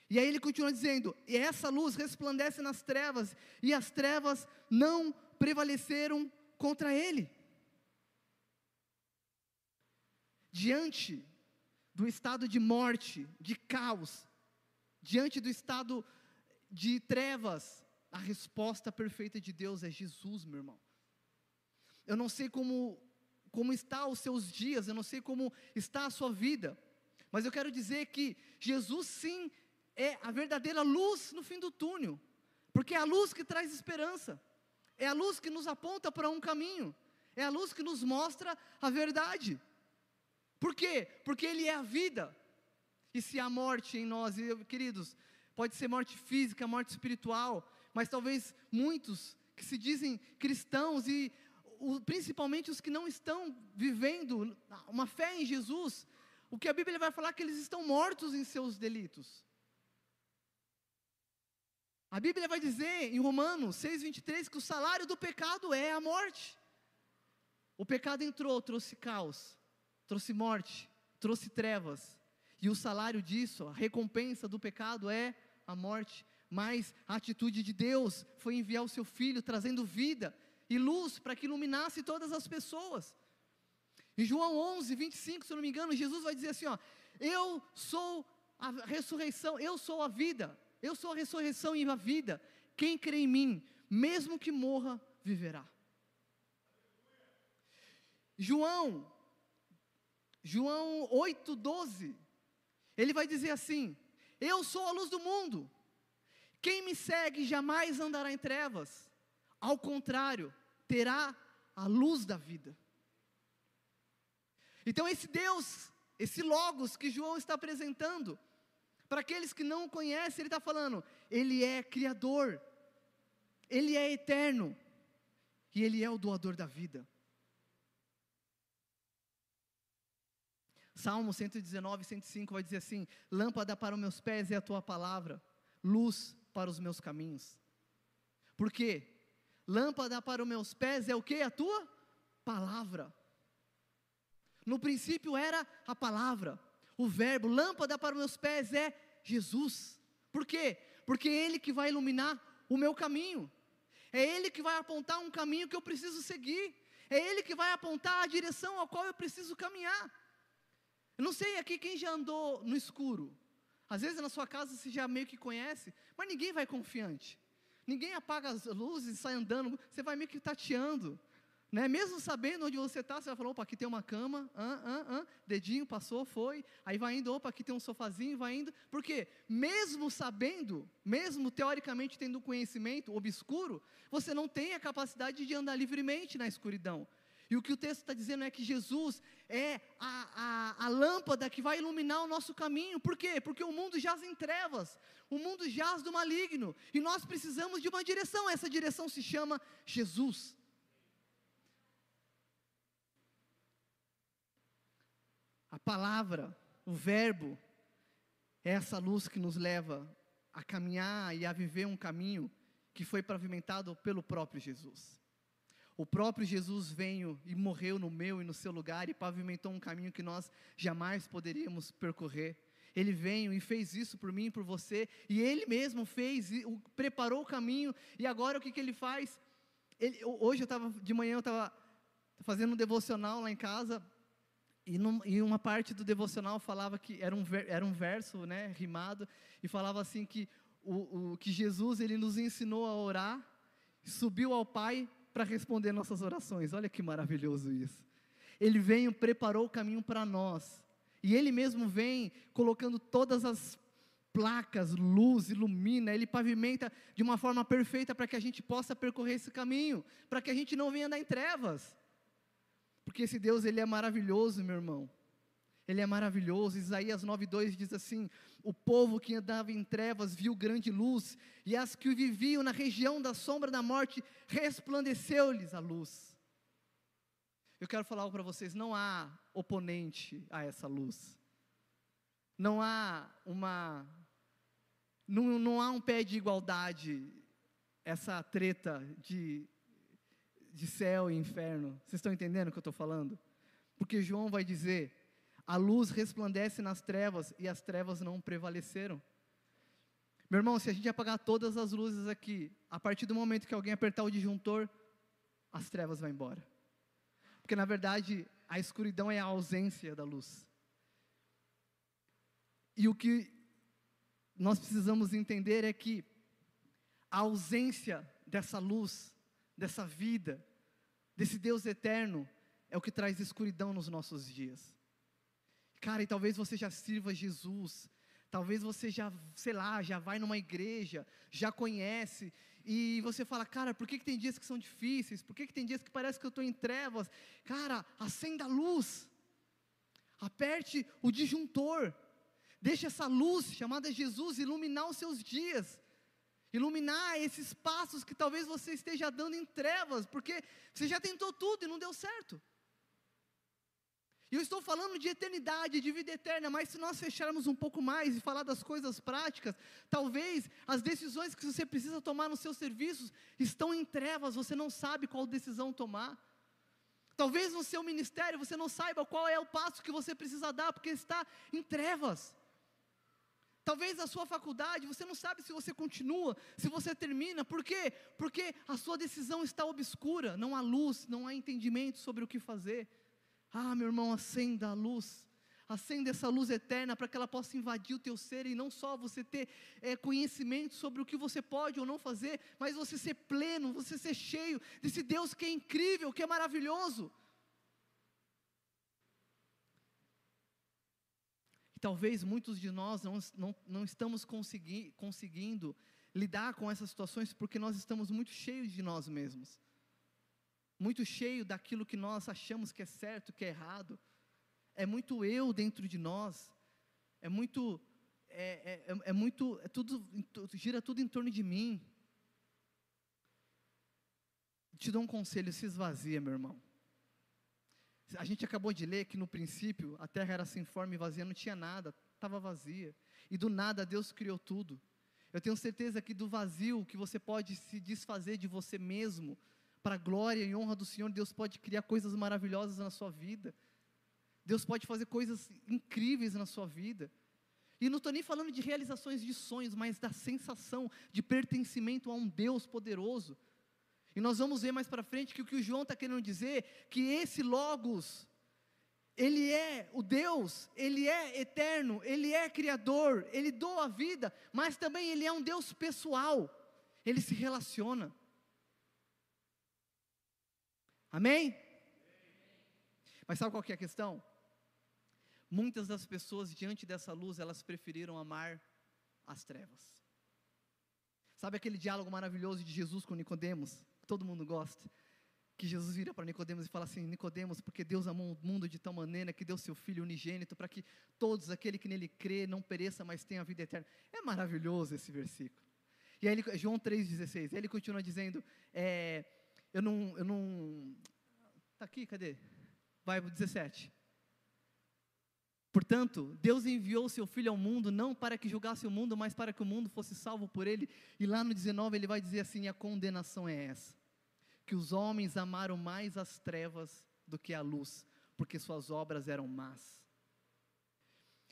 Speaker 1: E aí ele continua dizendo: e essa luz resplandece nas trevas, e as trevas não prevaleceram contra ele. Diante do estado de morte, de caos, diante do estado de trevas, a resposta perfeita de Deus é Jesus, meu irmão. Eu não sei como como está os seus dias, eu não sei como está a sua vida, mas eu quero dizer que Jesus sim é a verdadeira luz no fim do túnel, porque é a luz que traz esperança, é a luz que nos aponta para um caminho, é a luz que nos mostra a verdade. Por quê? Porque Ele é a vida. E se há morte em nós, queridos, pode ser morte física, morte espiritual, mas talvez muitos que se dizem cristãos e principalmente os que não estão vivendo uma fé em Jesus, o que a Bíblia vai falar é que eles estão mortos em seus delitos. A Bíblia vai dizer em Romanos 6,23 que o salário do pecado é a morte. O pecado entrou, trouxe caos, trouxe morte, trouxe trevas. E o salário disso, a recompensa do pecado é a morte. Mas a atitude de Deus foi enviar o seu filho trazendo vida e luz para que iluminasse todas as pessoas. Em João 11, 25, se eu não me engano, Jesus vai dizer assim: ó, Eu sou a ressurreição, eu sou a vida. Eu sou a ressurreição e a vida. Quem crê em mim, mesmo que morra, viverá. João, João 8,12, ele vai dizer assim: Eu sou a luz do mundo. Quem me segue jamais andará em trevas, ao contrário, terá a luz da vida. Então, esse Deus, esse Logos que João está apresentando, para aqueles que não o conhecem, ele está falando, ele é Criador, ele é eterno, e ele é o doador da vida. Salmo 119, 105 vai dizer assim: Lâmpada para os meus pés é a tua palavra, luz para os meus caminhos. Por quê? Lâmpada para os meus pés é o que? A tua palavra. No princípio era a palavra o verbo, lâmpada para os meus pés é Jesus. Por quê? Porque é Ele que vai iluminar o meu caminho. É Ele que vai apontar um caminho que eu preciso seguir. É Ele que vai apontar a direção ao qual eu preciso caminhar. Eu não sei aqui quem já andou no escuro. Às vezes na sua casa você já meio que conhece, mas ninguém vai confiante. Ninguém apaga as luzes e sai andando, você vai meio que tateando. Né? Mesmo sabendo onde você está, você vai falar, opa, aqui tem uma cama, ah, ah, ah, dedinho passou, foi, aí vai indo, opa, aqui tem um sofazinho, vai indo. Por quê? Mesmo sabendo, mesmo teoricamente tendo conhecimento obscuro, você não tem a capacidade de andar livremente na escuridão. E o que o texto está dizendo é que Jesus é a, a, a, lâmpada que vai iluminar o nosso caminho. Por quê? Porque o mundo jaz em trevas, o mundo jaz do maligno, e nós precisamos de uma direção. Essa direção se chama Jesus. A palavra, o verbo, é essa luz que nos leva a caminhar e a viver um caminho que foi pavimentado pelo próprio Jesus. O próprio Jesus veio e morreu no meu e no seu lugar e pavimentou um caminho que nós jamais poderíamos percorrer. Ele veio e fez isso por mim e por você, e ele mesmo fez, preparou o caminho, e agora o que, que ele faz? Ele, hoje eu estava, de manhã eu estava fazendo um devocional lá em casa, e, num, e, uma parte do devocional falava que era um, ver, era um verso né, rimado, e falava assim que, o, o, que Jesus ele nos ensinou a orar, subiu ao Pai para responder nossas orações. Olha que maravilhoso isso. Ele veio, preparou o caminho para nós. E Ele mesmo vem colocando todas as placas, luz, ilumina, Ele pavimenta de uma forma perfeita para que a gente possa percorrer esse caminho, para que a gente não venha andar em trevas. Porque esse Deus, ele é maravilhoso, meu irmão. Ele é maravilhoso. Isaías 9:2 diz assim: O povo que andava em trevas viu grande luz, e as que viviam na região da sombra da morte resplandeceu-lhes a luz. Eu quero falar para vocês, não há oponente a essa luz. Não há uma não, não há um pé de igualdade essa treta de de céu e inferno. Vocês estão entendendo o que eu estou falando? Porque João vai dizer: a luz resplandece nas trevas e as trevas não prevaleceram. Meu irmão, se a gente apagar todas as luzes aqui, a partir do momento que alguém apertar o disjuntor, as trevas vão embora. Porque na verdade, a escuridão é a ausência da luz. E o que nós precisamos entender é que a ausência dessa luz, dessa vida, desse Deus eterno, é o que traz escuridão nos nossos dias. Cara, e talvez você já sirva Jesus, talvez você já, sei lá, já vai numa igreja, já conhece, e você fala, cara, por que, que tem dias que são difíceis? Por que, que tem dias que parece que eu estou em trevas? Cara, acenda a luz, aperte o disjuntor, deixe essa luz chamada Jesus iluminar os seus dias, iluminar esses passos que talvez você esteja dando em trevas, porque você já tentou tudo e não deu certo. E eu estou falando de eternidade, de vida eterna, mas se nós fecharmos um pouco mais e falar das coisas práticas, talvez as decisões que você precisa tomar nos seus serviços estão em trevas, você não sabe qual decisão tomar. Talvez no seu ministério você não saiba qual é o passo que você precisa dar, porque está em trevas. Talvez a sua faculdade, você não sabe se você continua, se você termina, por quê? Porque a sua decisão está obscura, não há luz, não há entendimento sobre o que fazer. Ah, meu irmão, acenda a luz. Acenda essa luz eterna para que ela possa invadir o teu ser e não só você ter é, conhecimento sobre o que você pode ou não fazer, mas você ser pleno, você ser cheio desse Deus que é incrível, que é maravilhoso. E talvez muitos de nós não, não, não estamos consegui, conseguindo lidar com essas situações porque nós estamos muito cheios de nós mesmos muito cheio daquilo que nós achamos que é certo, que é errado. É muito eu dentro de nós. É muito, é, é, é, é muito, é tudo, gira tudo em torno de mim. Te dou um conselho, se esvazia, meu irmão. A gente acabou de ler que no princípio a terra era sem forma e vazia, não tinha nada, estava vazia. E do nada Deus criou tudo. Eu tenho certeza que do vazio que você pode se desfazer de você mesmo, para a glória e honra do Senhor, Deus pode criar coisas maravilhosas na sua vida. Deus pode fazer coisas incríveis na sua vida. E não estou nem falando de realizações de sonhos, mas da sensação de pertencimento a um Deus poderoso. E nós vamos ver mais para frente que o que o João está querendo dizer, que esse Logos, ele é o Deus, ele é eterno, ele é criador, ele doa a vida, mas também ele é um Deus pessoal, ele se relaciona. Amém? Mas sabe qual que é a questão? Muitas das pessoas diante dessa luz, elas preferiram amar as trevas. Sabe aquele diálogo maravilhoso de Jesus com Nicodemos, todo mundo gosta? Que Jesus vira para Nicodemos e fala assim: Nicodemos, porque Deus amou o mundo de tal maneira que deu seu filho unigênito para que todos aquele que nele crê não pereça, mas tenha a vida eterna. É maravilhoso esse versículo. E aí ele, João 3,16, ele continua dizendo, é, eu não, eu não. Está aqui, cadê? Vai para 17. Portanto, Deus enviou seu Filho ao mundo não para que julgasse o mundo, mas para que o mundo fosse salvo por ele. E lá no 19 ele vai dizer assim: a condenação é essa, que os homens amaram mais as trevas do que a luz, porque suas obras eram más.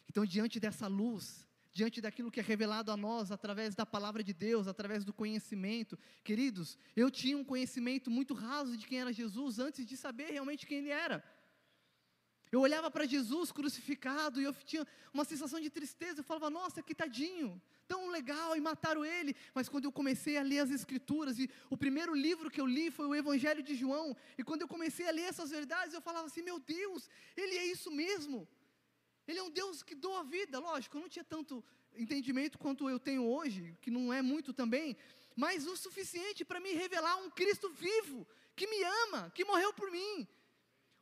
Speaker 1: Então, diante dessa luz, diante daquilo que é revelado a nós através da palavra de Deus, através do conhecimento. Queridos, eu tinha um conhecimento muito raso de quem era Jesus antes de saber realmente quem ele era. Eu olhava para Jesus crucificado e eu tinha uma sensação de tristeza. Eu falava, nossa, que tadinho, tão legal, e mataram ele. Mas quando eu comecei a ler as Escrituras, e o primeiro livro que eu li foi o Evangelho de João, e quando eu comecei a ler essas verdades, eu falava assim: meu Deus, ele é isso mesmo. Ele é um Deus que doa vida, lógico, eu não tinha tanto entendimento quanto eu tenho hoje, que não é muito também, mas o suficiente para me revelar um Cristo vivo, que me ama, que morreu por mim.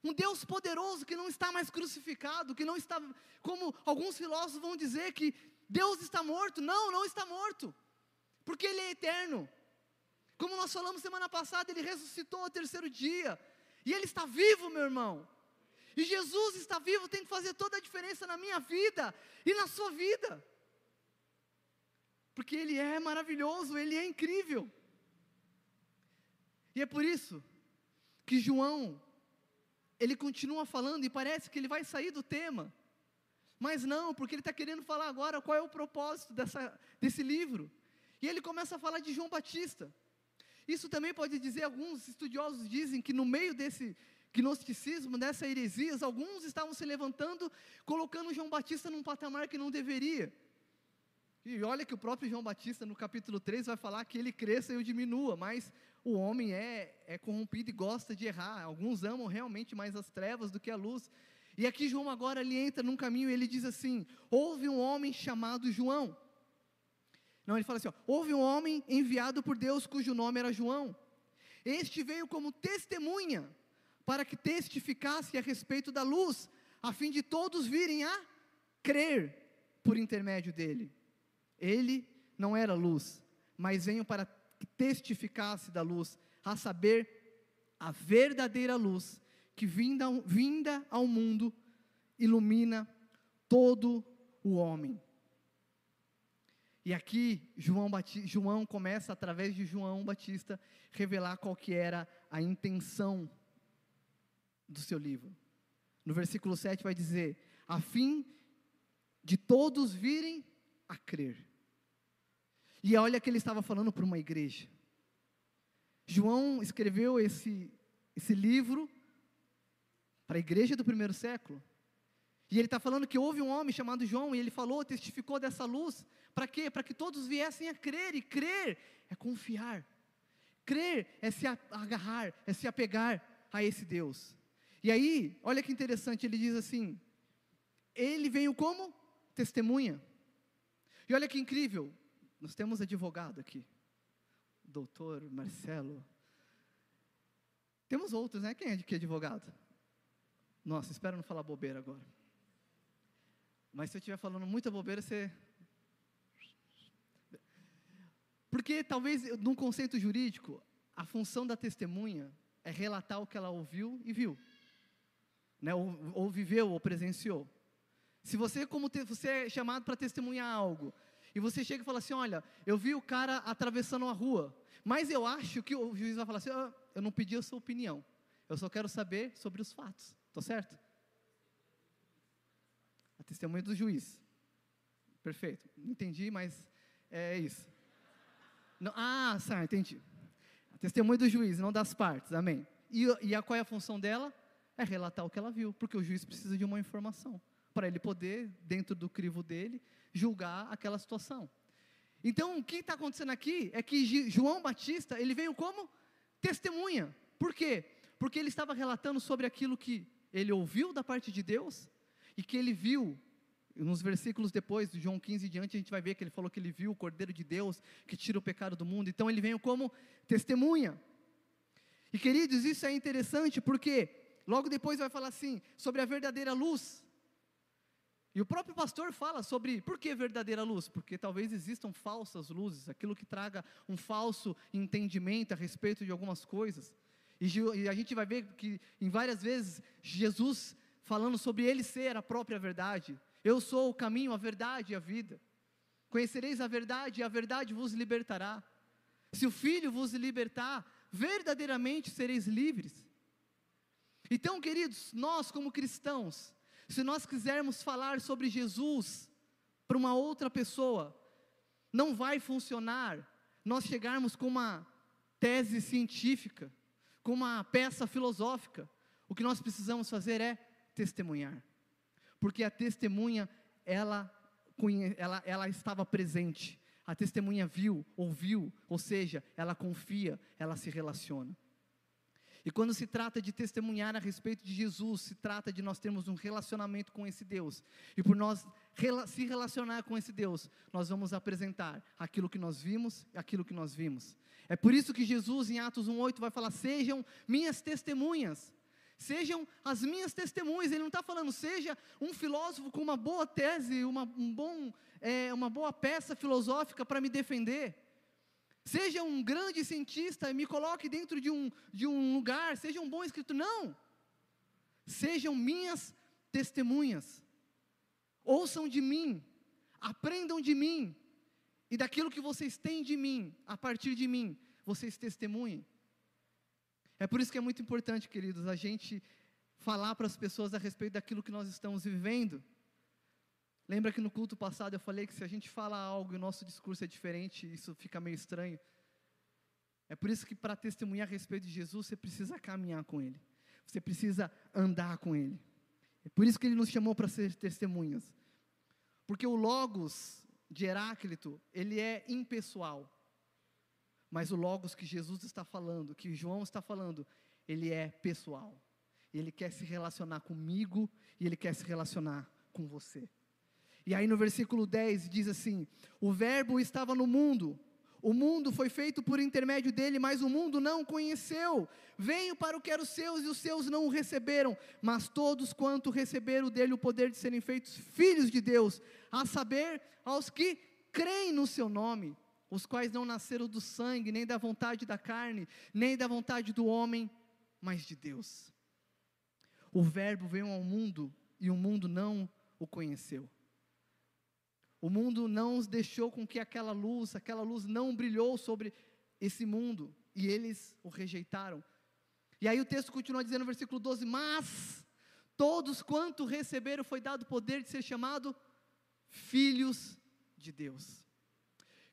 Speaker 1: Um Deus poderoso que não está mais crucificado, que não está, como alguns filósofos vão dizer que Deus está morto. Não, não está morto, porque Ele é eterno. Como nós falamos semana passada, Ele ressuscitou ao terceiro dia, e Ele está vivo, meu irmão. E Jesus está vivo, tem que fazer toda a diferença na minha vida e na sua vida. Porque Ele é maravilhoso, Ele é incrível. E é por isso que João, ele continua falando e parece que ele vai sair do tema. Mas não, porque ele está querendo falar agora qual é o propósito dessa, desse livro. E ele começa a falar de João Batista. Isso também pode dizer, alguns estudiosos dizem que no meio desse gnosticismo, dessa heresias, alguns estavam se levantando, colocando João Batista num patamar que não deveria. E olha que o próprio João Batista, no capítulo 3, vai falar que ele cresça e eu diminua, mas o homem é, é corrompido e gosta de errar. Alguns amam realmente mais as trevas do que a luz. E aqui João agora ele entra num caminho e ele diz assim: houve um homem chamado João. Não, ele fala assim: ó, houve um homem enviado por Deus cujo nome era João. Este veio como testemunha para que testificasse a respeito da luz, a fim de todos virem a crer por intermédio dele. Ele não era luz, mas veio para que testificasse da luz, a saber, a verdadeira luz que vinda, vinda ao mundo ilumina todo o homem. E aqui João, Batista, João começa através de João Batista revelar qual que era a intenção do seu livro. No versículo 7 vai dizer: a fim de todos virem a crer. E olha que ele estava falando para uma igreja. João escreveu esse, esse livro para a igreja do primeiro século. E ele está falando que houve um homem chamado João, e ele falou, testificou dessa luz. Para quê? Para que todos viessem a crer. E crer é confiar. Crer é se agarrar, é se apegar a esse Deus. E aí, olha que interessante, ele diz assim: ele veio como testemunha. E olha que incrível, nós temos advogado aqui, doutor Marcelo. Temos outros, né? Quem é que advogado? Nossa, espero não falar bobeira agora. Mas se eu estiver falando muita bobeira, você. Porque talvez, num conceito jurídico, a função da testemunha é relatar o que ela ouviu e viu, né? ou, ou viveu, ou presenciou. Se você, como te, você é chamado para testemunhar algo, e você chega e fala assim: Olha, eu vi o cara atravessando a rua, mas eu acho que o juiz vai falar assim: ah, Eu não pedi a sua opinião, eu só quero saber sobre os fatos. Estou certo? A testemunha do juiz. Perfeito. Entendi, mas é isso. Não, ah, certo, entendi. A testemunha do juiz, não das partes. Amém. E, e a, qual é a função dela? É relatar o que ela viu, porque o juiz precisa de uma informação para ele poder, dentro do crivo dele, julgar aquela situação. Então, o que está acontecendo aqui é que João Batista, ele veio como testemunha. Por quê? Porque ele estava relatando sobre aquilo que ele ouviu da parte de Deus e que ele viu. Nos versículos depois, de João 15 em diante, a gente vai ver que ele falou que ele viu o Cordeiro de Deus que tira o pecado do mundo. Então ele veio como testemunha. E queridos, isso é interessante porque logo depois vai falar assim sobre a verdadeira luz. E o próprio pastor fala sobre por que verdadeira luz? Porque talvez existam falsas luzes, aquilo que traga um falso entendimento a respeito de algumas coisas. E, a gente vai ver que em várias vezes Jesus falando sobre ele ser a própria verdade. Eu sou o caminho, a verdade e a vida. Conhecereis a verdade e a verdade vos libertará. Se o Filho vos libertar, verdadeiramente sereis livres. Então, queridos, nós como cristãos, se nós quisermos falar sobre Jesus para uma outra pessoa, não vai funcionar nós chegarmos com uma tese científica, com uma peça filosófica. O que nós precisamos fazer é testemunhar. Porque a testemunha, ela, ela, ela estava presente. A testemunha viu, ouviu, ou seja, ela confia, ela se relaciona. E quando se trata de testemunhar a respeito de Jesus, se trata de nós termos um relacionamento com esse Deus. E por nós se relacionar com esse Deus, nós vamos apresentar aquilo que nós vimos e aquilo que nós vimos. É por isso que Jesus, em Atos 1,8, vai falar: sejam minhas testemunhas. Sejam as minhas testemunhas. Ele não está falando, seja um filósofo com uma boa tese, uma, um bom, é, uma boa peça filosófica para me defender. Seja um grande cientista e me coloque dentro de um, de um lugar. Seja um bom escritor. Não. Sejam minhas testemunhas. Ouçam de mim. Aprendam de mim e daquilo que vocês têm de mim, a partir de mim, vocês testemunhem. É por isso que é muito importante, queridos, a gente falar para as pessoas a respeito daquilo que nós estamos vivendo. Lembra que no culto passado eu falei que se a gente fala algo e o nosso discurso é diferente, isso fica meio estranho. É por isso que para testemunhar a respeito de Jesus, você precisa caminhar com Ele. Você precisa andar com Ele. É por isso que Ele nos chamou para ser testemunhas. Porque o Logos de Heráclito, ele é impessoal. Mas o Logos que Jesus está falando, que João está falando, ele é pessoal. Ele quer se relacionar comigo e ele quer se relacionar com você. E aí no versículo 10 diz assim: O Verbo estava no mundo, o mundo foi feito por intermédio dele, mas o mundo não o conheceu. Veio para o que era os seus e os seus não o receberam, mas todos quanto receberam dele o poder de serem feitos filhos de Deus, a saber, aos que creem no seu nome, os quais não nasceram do sangue, nem da vontade da carne, nem da vontade do homem, mas de Deus. O Verbo veio ao mundo e o mundo não o conheceu. O mundo não os deixou com que aquela luz, aquela luz não brilhou sobre esse mundo, e eles o rejeitaram. E aí o texto continua dizendo no versículo 12: Mas todos quanto receberam foi dado o poder de ser chamado filhos de Deus.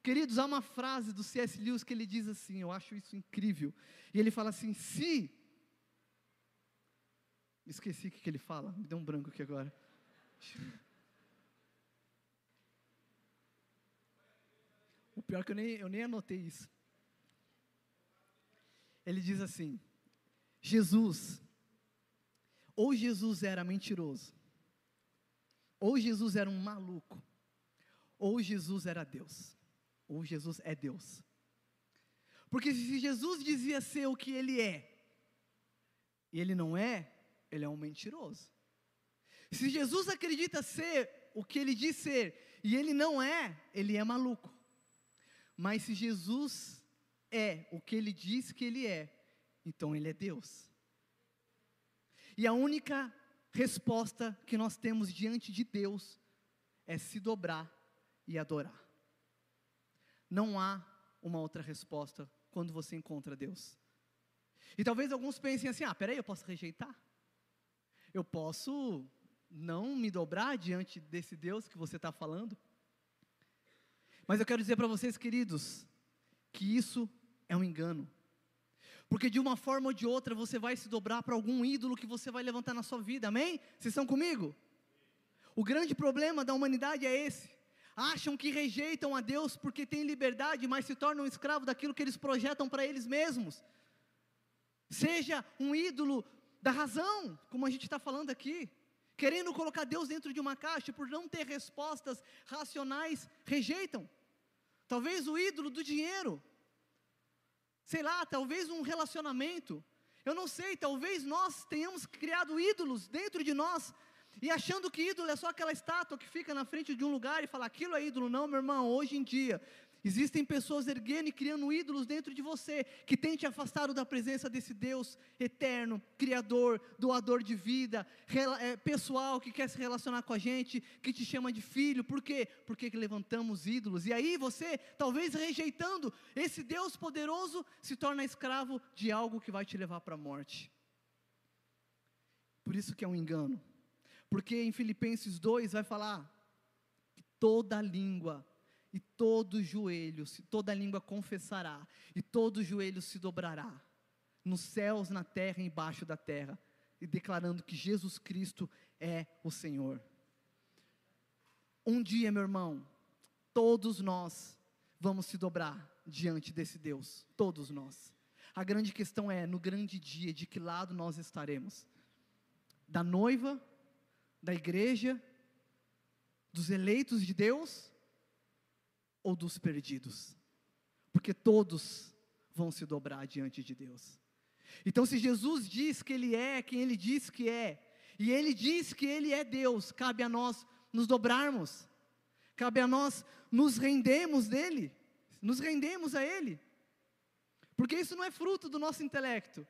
Speaker 1: Queridos, há uma frase do C.S. Lewis que ele diz assim, eu acho isso incrível. E ele fala assim: se. Esqueci o que ele fala, me deu um branco aqui agora. Pior que eu nem, eu nem anotei isso. Ele diz assim: Jesus, ou Jesus era mentiroso, ou Jesus era um maluco, ou Jesus era Deus, ou Jesus é Deus. Porque se Jesus dizia ser o que ele é, e ele não é, ele é um mentiroso. Se Jesus acredita ser o que ele diz ser, e ele não é, ele é maluco. Mas se Jesus é o que ele diz que ele é, então ele é Deus. E a única resposta que nós temos diante de Deus é se dobrar e adorar. Não há uma outra resposta quando você encontra Deus. E talvez alguns pensem assim: ah, peraí, eu posso rejeitar? Eu posso não me dobrar diante desse Deus que você está falando? Mas eu quero dizer para vocês, queridos, que isso é um engano. Porque de uma forma ou de outra você vai se dobrar para algum ídolo que você vai levantar na sua vida, amém? Vocês estão comigo? O grande problema da humanidade é esse. Acham que rejeitam a Deus porque têm liberdade, mas se tornam escravos daquilo que eles projetam para eles mesmos. Seja um ídolo da razão, como a gente está falando aqui querendo colocar Deus dentro de uma caixa, por não ter respostas racionais, rejeitam. Talvez o ídolo do dinheiro, sei lá, talvez um relacionamento, eu não sei, talvez nós tenhamos criado ídolos dentro de nós, e achando que ídolo é só aquela estátua que fica na frente de um lugar e fala aquilo é ídolo, não, meu irmão, hoje em dia Existem pessoas erguendo e criando ídolos dentro de você, que tem te afastado da presença desse Deus eterno, Criador, doador de vida, é, pessoal que quer se relacionar com a gente, que te chama de filho, por quê? Porque levantamos ídolos, e aí você, talvez rejeitando esse Deus poderoso, se torna escravo de algo que vai te levar para a morte. Por isso que é um engano, porque em Filipenses 2 vai falar que toda língua e todo joelho, toda língua confessará, e todo joelho se dobrará, nos céus, na terra e embaixo da terra, e declarando que Jesus Cristo é o Senhor. Um dia, meu irmão, todos nós vamos se dobrar diante desse Deus, todos nós. A grande questão é, no grande dia, de que lado nós estaremos? Da noiva, da igreja, dos eleitos de Deus, ou dos perdidos, porque todos vão se dobrar diante de Deus. Então, se Jesus diz que Ele é quem Ele diz que é, e Ele diz que Ele é Deus, cabe a nós nos dobrarmos, cabe a nós nos rendermos dEle, nos rendemos a Ele, porque isso não é fruto do nosso intelecto.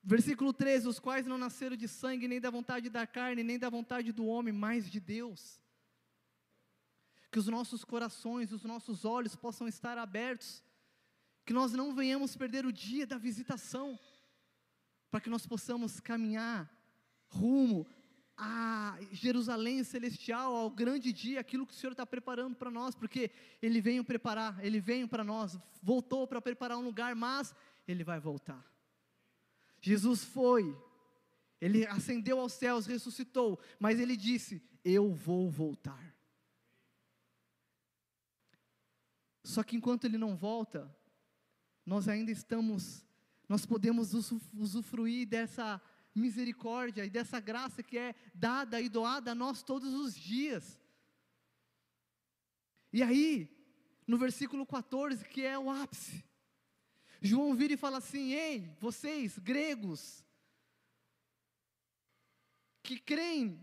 Speaker 1: Versículo 13: Os quais não nasceram de sangue, nem da vontade da carne, nem da vontade do homem, mas de Deus que os nossos corações, os nossos olhos possam estar abertos, que nós não venhamos perder o dia da visitação, para que nós possamos caminhar rumo a Jerusalém celestial, ao grande dia, aquilo que o Senhor está preparando para nós, porque Ele veio preparar, Ele veio para nós, voltou para preparar um lugar, mas Ele vai voltar. Jesus foi, Ele ascendeu aos céus, ressuscitou, mas Ele disse: Eu vou voltar. Só que enquanto Ele não volta, nós ainda estamos, nós podemos usufruir dessa misericórdia e dessa graça que é dada e doada a nós todos os dias. E aí, no versículo 14, que é o ápice, João vira e fala assim: Ei, vocês, gregos, que creem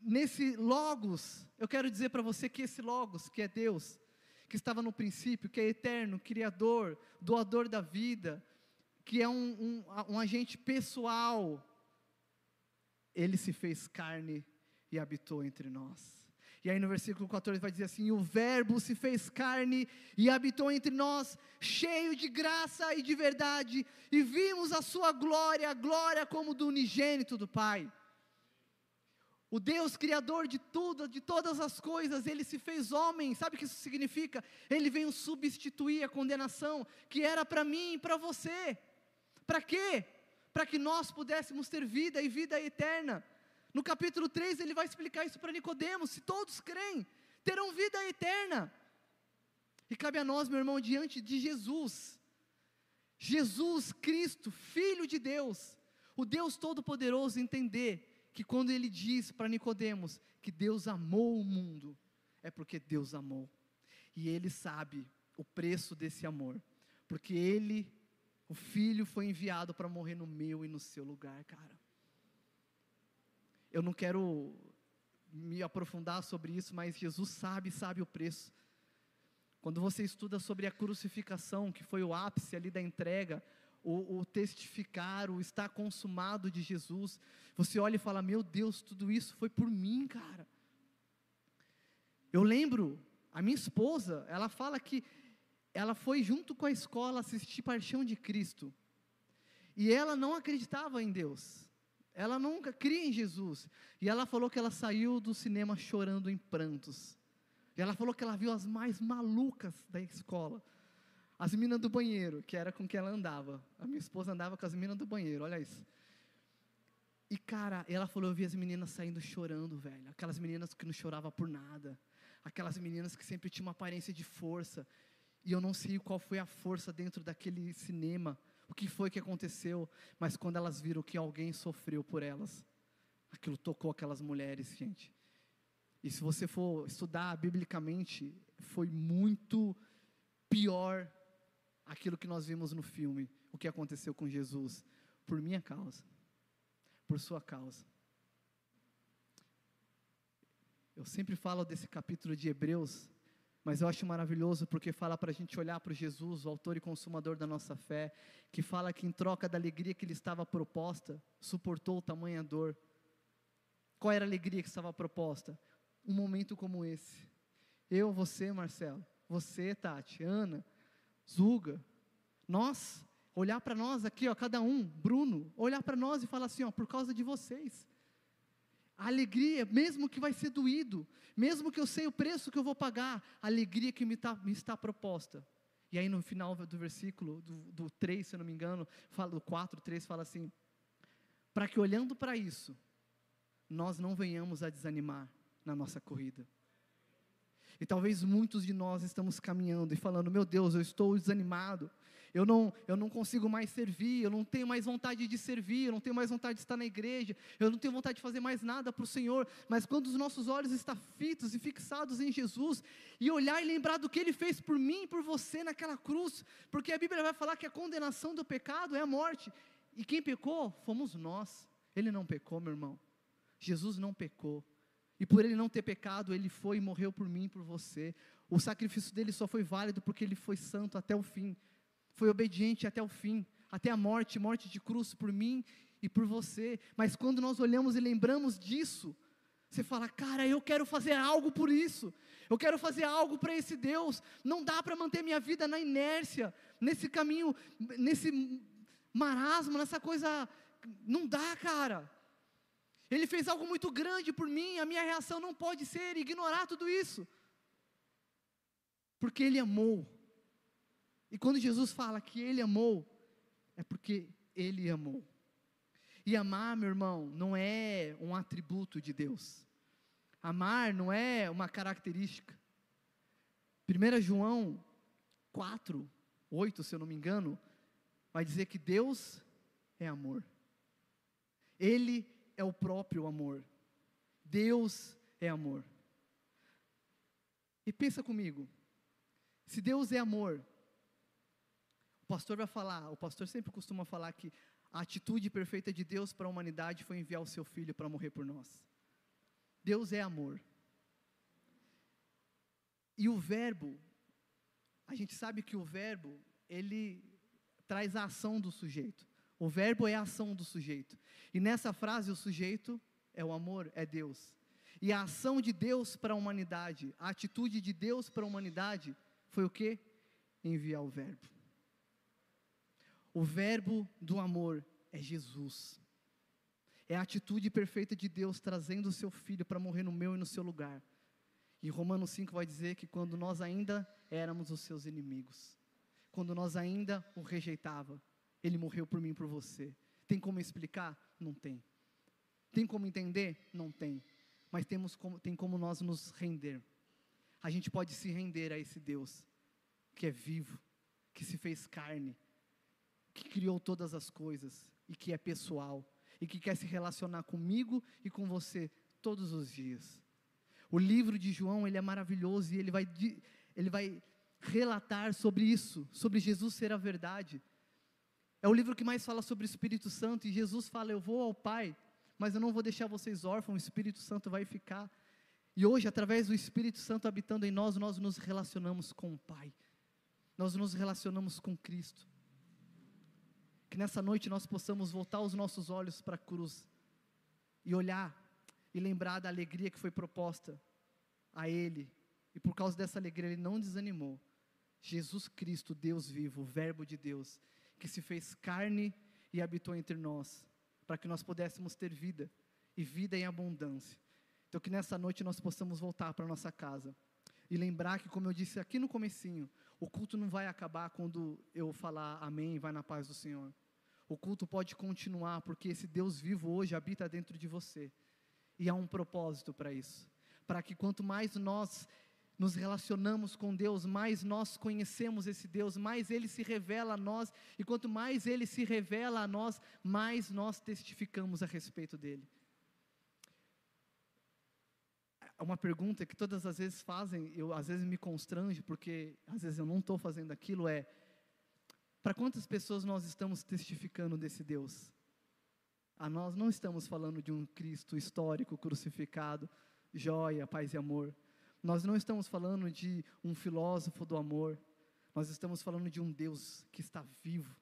Speaker 1: nesse Logos, eu quero dizer para você que esse Logos, que é Deus, que estava no princípio, que é eterno, criador, doador da vida, que é um, um, um agente pessoal, ele se fez carne e habitou entre nós. E aí no versículo 14 vai dizer assim: O Verbo se fez carne e habitou entre nós, cheio de graça e de verdade, e vimos a sua glória, glória como do unigênito do Pai. O Deus criador de tudo, de todas as coisas, ele se fez homem. Sabe o que isso significa? Ele veio substituir a condenação que era para mim e para você. Para quê? para que nós pudéssemos ter vida e vida eterna. No capítulo 3 ele vai explicar isso para Nicodemos, se todos creem, terão vida eterna. E cabe a nós, meu irmão, diante de Jesus, Jesus Cristo, Filho de Deus, o Deus Todo-Poderoso, entender que quando ele diz para Nicodemos que Deus amou o mundo, é porque Deus amou. E ele sabe o preço desse amor, porque ele o filho foi enviado para morrer no meu e no seu lugar, cara. Eu não quero me aprofundar sobre isso, mas Jesus sabe, sabe o preço. Quando você estuda sobre a crucificação, que foi o ápice ali da entrega, o, o, testificar, o estar consumado de Jesus, você olha e fala: Meu Deus, tudo isso foi por mim, cara. Eu lembro, a minha esposa, ela fala que ela foi junto com a escola assistir Paixão de Cristo. E ela não acreditava em Deus. Ela nunca cria em Jesus. E ela falou que ela saiu do cinema chorando em prantos. E ela falou que ela viu as mais malucas da escola. As meninas do banheiro, que era com que ela andava. A minha esposa andava com as meninas do banheiro, olha isso. E cara, ela falou: eu vi as meninas saindo chorando, velho. Aquelas meninas que não choravam por nada. Aquelas meninas que sempre tinham uma aparência de força. E eu não sei qual foi a força dentro daquele cinema, o que foi que aconteceu, mas quando elas viram que alguém sofreu por elas, aquilo tocou aquelas mulheres, gente. E se você for estudar biblicamente, foi muito pior aquilo que nós vimos no filme, o que aconteceu com Jesus, por minha causa, por sua causa. Eu sempre falo desse capítulo de Hebreus, mas eu acho maravilhoso porque fala para a gente olhar para Jesus, o autor e consumador da nossa fé, que fala que em troca da alegria que lhe estava proposta, suportou tamanha dor. Qual era a alegria que estava proposta? Um momento como esse. Eu, você, Marcelo, você, Tati, Ana, Zuga, nós, olhar para nós aqui, ó, cada um, Bruno, olhar para nós e falar assim, ó, por causa de vocês a alegria, mesmo que vai ser doído, mesmo que eu sei o preço que eu vou pagar, a alegria que me, tá, me está proposta. E aí no final do versículo, do, do 3, se eu não me engano, fala, do 4, 3, fala assim: para que olhando para isso, nós não venhamos a desanimar na nossa corrida. E talvez muitos de nós estamos caminhando e falando: meu Deus, eu estou desanimado, eu não, eu não consigo mais servir, eu não tenho mais vontade de servir, eu não tenho mais vontade de estar na igreja, eu não tenho vontade de fazer mais nada para o Senhor, mas quando os nossos olhos estão fitos e fixados em Jesus, e olhar e lembrar do que Ele fez por mim e por você naquela cruz, porque a Bíblia vai falar que a condenação do pecado é a morte, e quem pecou? Fomos nós, Ele não pecou, meu irmão, Jesus não pecou, e por ele não ter pecado, ele foi e morreu por mim e por você. O sacrifício dele só foi válido porque ele foi santo até o fim foi obediente até o fim, até a morte, morte de cruz por mim e por você. Mas quando nós olhamos e lembramos disso, você fala, cara, eu quero fazer algo por isso, eu quero fazer algo para esse Deus. Não dá para manter minha vida na inércia, nesse caminho, nesse marasmo, nessa coisa. Não dá, cara. Ele fez algo muito grande por mim, a minha reação não pode ser ignorar tudo isso. Porque Ele amou. E quando Jesus fala que Ele amou, é porque Ele amou. E amar, meu irmão, não é um atributo de Deus. Amar não é uma característica. 1 João 4, 8, se eu não me engano, vai dizer que Deus é amor. Ele é o próprio amor. Deus é amor. E pensa comigo, se Deus é amor, o pastor vai falar, o pastor sempre costuma falar que a atitude perfeita de Deus para a humanidade foi enviar o seu filho para morrer por nós. Deus é amor. E o verbo, a gente sabe que o verbo, ele traz a ação do sujeito. O verbo é a ação do sujeito. E nessa frase, o sujeito é o amor, é Deus. E a ação de Deus para a humanidade, a atitude de Deus para a humanidade, foi o que? Enviar o verbo. O verbo do amor é Jesus. É a atitude perfeita de Deus trazendo o seu filho para morrer no meu e no seu lugar. E Romanos 5 vai dizer que quando nós ainda éramos os seus inimigos, quando nós ainda o rejeitava, ele morreu por mim e por você. Tem como explicar? Não tem. Tem como entender? Não tem. Mas temos como, tem como nós nos render. A gente pode se render a esse Deus que é vivo, que se fez carne, que criou todas as coisas e que é pessoal e que quer se relacionar comigo e com você todos os dias. O livro de João, ele é maravilhoso e ele vai, ele vai relatar sobre isso, sobre Jesus ser a verdade. É o livro que mais fala sobre o Espírito Santo e Jesus fala: Eu vou ao Pai, mas eu não vou deixar vocês órfãos, o Espírito Santo vai ficar. E hoje, através do Espírito Santo habitando em nós, nós nos relacionamos com o Pai, nós nos relacionamos com Cristo. Que nessa noite nós possamos voltar os nossos olhos para a cruz e olhar e lembrar da alegria que foi proposta a Ele. E por causa dessa alegria Ele não desanimou. Jesus Cristo, Deus vivo, Verbo de Deus, que se fez carne e habitou entre nós, para que nós pudéssemos ter vida e vida em abundância. Então que nessa noite nós possamos voltar para nossa casa e lembrar que, como eu disse aqui no comecinho, o culto não vai acabar quando eu falar amém, vai na paz do Senhor. O culto pode continuar, porque esse Deus vivo hoje habita dentro de você. E há um propósito para isso. Para que quanto mais nós nos relacionamos com Deus, mais nós conhecemos esse Deus, mais Ele se revela a nós, e quanto mais Ele se revela a nós, mais nós testificamos a respeito dEle. Uma pergunta que todas as vezes fazem, eu às vezes me constrange, porque às vezes eu não estou fazendo aquilo, é: para quantas pessoas nós estamos testificando desse Deus? A nós não estamos falando de um Cristo histórico, crucificado, joia, paz e amor. Nós não estamos falando de um filósofo do amor. Nós estamos falando de um Deus que está vivo,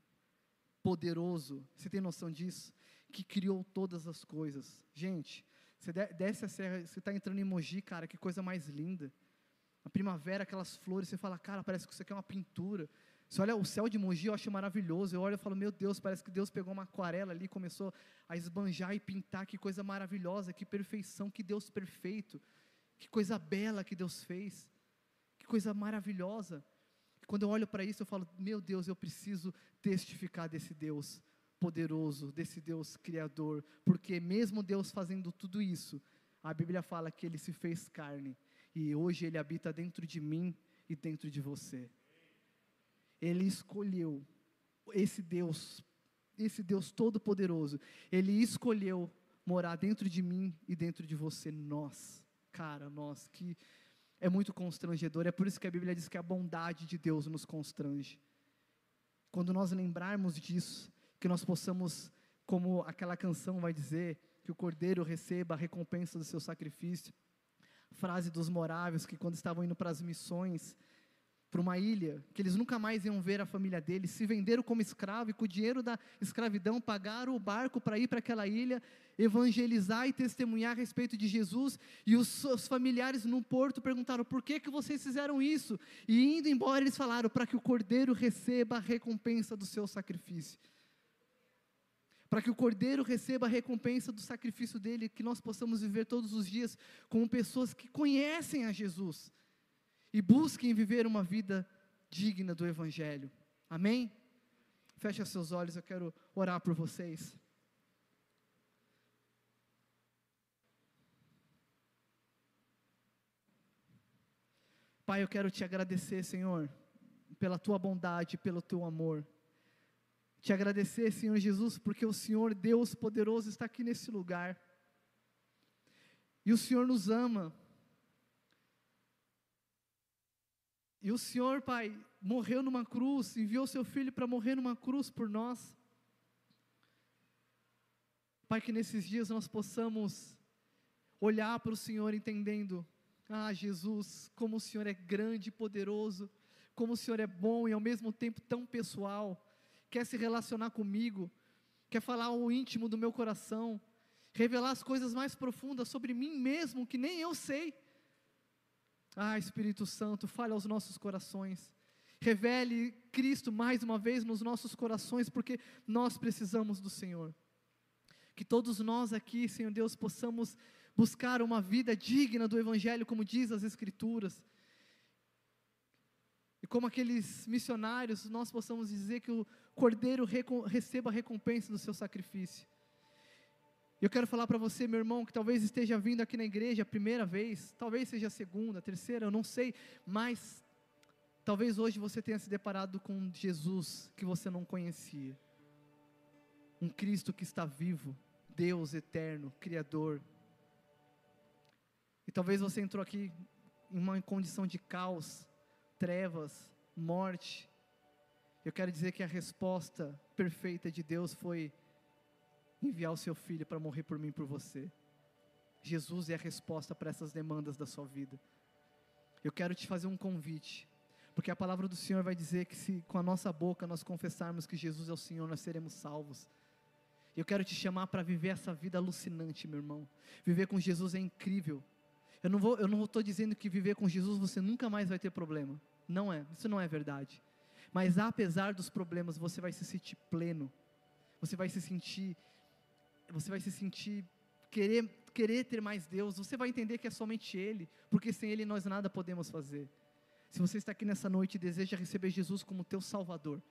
Speaker 1: poderoso. Você tem noção disso? Que criou todas as coisas. Gente, você desce a serra, você está entrando em Mogi, cara, que coisa mais linda. A primavera, aquelas flores, você fala, cara, parece que isso aqui é uma pintura. Você olha o céu de Mogi, eu acho maravilhoso. Eu olho e falo, meu Deus, parece que Deus pegou uma aquarela ali, começou a esbanjar e pintar. Que coisa maravilhosa, que perfeição, que Deus perfeito. Que coisa bela que Deus fez. Que coisa maravilhosa. E quando eu olho para isso, eu falo, meu Deus, eu preciso testificar desse Deus poderoso, desse Deus criador. Porque mesmo Deus fazendo tudo isso, a Bíblia fala que ele se fez carne. E hoje ele habita dentro de mim e dentro de você. Ele escolheu esse Deus, esse Deus todo-poderoso, ele escolheu morar dentro de mim e dentro de você, nós, cara, nós, que é muito constrangedor, é por isso que a Bíblia diz que a bondade de Deus nos constrange. Quando nós lembrarmos disso, que nós possamos, como aquela canção vai dizer, que o cordeiro receba a recompensa do seu sacrifício. Frase dos moráveis que quando estavam indo para as missões, para uma ilha, que eles nunca mais iam ver a família deles, se venderam como escravo e com o dinheiro da escravidão pagaram o barco para ir para aquela ilha, evangelizar e testemunhar a respeito de Jesus, e os familiares no porto perguntaram: "Por que que vocês fizeram isso?" E indo embora eles falaram: "Para que o cordeiro receba a recompensa do seu sacrifício." para que o Cordeiro receba a recompensa do sacrifício dele, que nós possamos viver todos os dias como pessoas que conhecem a Jesus e busquem viver uma vida digna do Evangelho. Amém? Feche seus olhos, eu quero orar por vocês. Pai, eu quero te agradecer, Senhor, pela tua bondade, pelo teu amor. Te agradecer, Senhor Jesus, porque o Senhor, Deus poderoso, está aqui nesse lugar. E o Senhor nos ama. E o Senhor, Pai, morreu numa cruz, enviou seu filho para morrer numa cruz por nós. Pai, que nesses dias nós possamos olhar para o Senhor entendendo ah, Jesus, como o Senhor é grande e poderoso, como o Senhor é bom e ao mesmo tempo tão pessoal, quer se relacionar comigo, quer falar o íntimo do meu coração, revelar as coisas mais profundas sobre mim mesmo, que nem eu sei. Ah, Espírito Santo, fale aos nossos corações. Revele Cristo mais uma vez nos nossos corações, porque nós precisamos do Senhor. Que todos nós aqui, Senhor Deus, possamos buscar uma vida digna do Evangelho, como diz as Escrituras. E como aqueles missionários, nós possamos dizer que o cordeiro receba a recompensa do seu sacrifício. Eu quero falar para você, meu irmão, que talvez esteja vindo aqui na igreja a primeira vez, talvez seja a segunda, a terceira, eu não sei, mas talvez hoje você tenha se deparado com Jesus que você não conhecia. Um Cristo que está vivo, Deus eterno, Criador, e talvez você entrou aqui em uma condição de caos, trevas, morte. Eu quero dizer que a resposta perfeita de Deus foi enviar o seu filho para morrer por mim e por você. Jesus é a resposta para essas demandas da sua vida. Eu quero te fazer um convite, porque a palavra do Senhor vai dizer que se com a nossa boca nós confessarmos que Jesus é o Senhor, nós seremos salvos. Eu quero te chamar para viver essa vida alucinante, meu irmão. Viver com Jesus é incrível. Eu não vou, eu não estou dizendo que viver com Jesus você nunca mais vai ter problema. Não é, isso não é verdade. Mas apesar dos problemas, você vai se sentir pleno. Você vai se sentir, você vai se sentir querer querer ter mais Deus. Você vai entender que é somente Ele, porque sem Ele nós nada podemos fazer. Se você está aqui nessa noite e deseja receber Jesus como teu Salvador,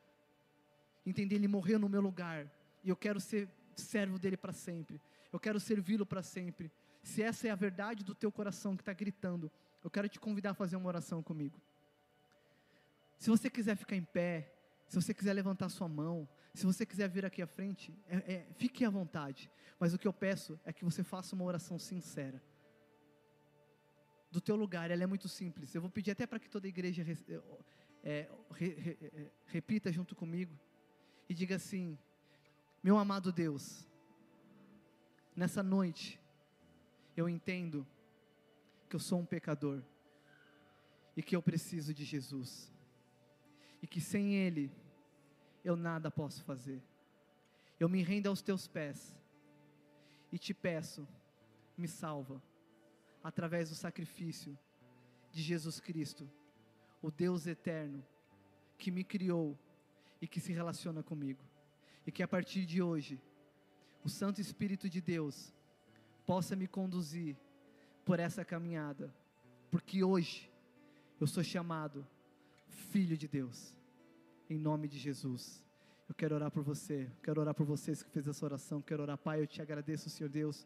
Speaker 1: entender Ele morreu no meu lugar e eu quero ser servo dele para sempre. Eu quero servi-lo para sempre se essa é a verdade do teu coração que está gritando, eu quero te convidar a fazer uma oração comigo. Se você quiser ficar em pé, se você quiser levantar sua mão, se você quiser vir aqui à frente, é, é, fique à vontade. Mas o que eu peço é que você faça uma oração sincera. Do teu lugar, ela é muito simples. Eu vou pedir até para que toda a igreja é, re, re, é, repita junto comigo e diga assim: Meu amado Deus, nessa noite eu entendo que eu sou um pecador e que eu preciso de Jesus, e que sem Ele eu nada posso fazer. Eu me rendo aos teus pés. E te peço, me salva, através do sacrifício de Jesus Cristo, o Deus eterno, que me criou e que se relaciona comigo, e que a partir de hoje, o Santo Espírito de Deus possa me conduzir por essa caminhada, porque hoje eu sou chamado filho de Deus, em nome de Jesus. Eu quero orar por você, quero orar por vocês que fez essa oração, quero orar, Pai, eu te agradeço, Senhor Deus,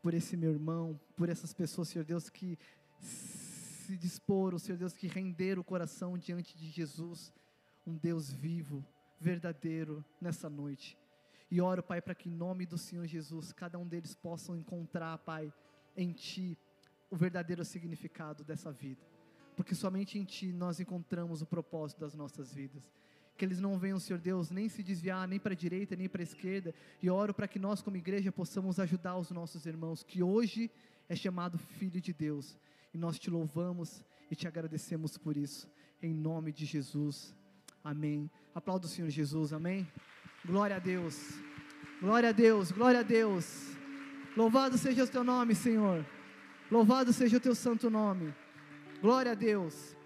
Speaker 1: por esse meu irmão, por essas pessoas, Senhor Deus, que se disporam, Senhor Deus, que renderam o coração diante de Jesus, um Deus vivo, verdadeiro, nessa noite. E oro, Pai, para que em nome do Senhor Jesus, cada um deles possam encontrar, Pai, em Ti, o verdadeiro significado dessa vida. Porque somente em Ti nós encontramos o propósito das nossas vidas. Que eles não venham, Senhor Deus, nem se desviar, nem para a direita, nem para a esquerda. E oro para que nós, como igreja, possamos ajudar os nossos irmãos, que hoje é chamado Filho de Deus. E nós te louvamos e te agradecemos por isso. Em nome de Jesus. Amém. Aplauda o Senhor Jesus. Amém. Glória a Deus. Glória a Deus, glória a Deus. Louvado seja o teu nome, Senhor. Louvado seja o teu santo nome. Glória a Deus.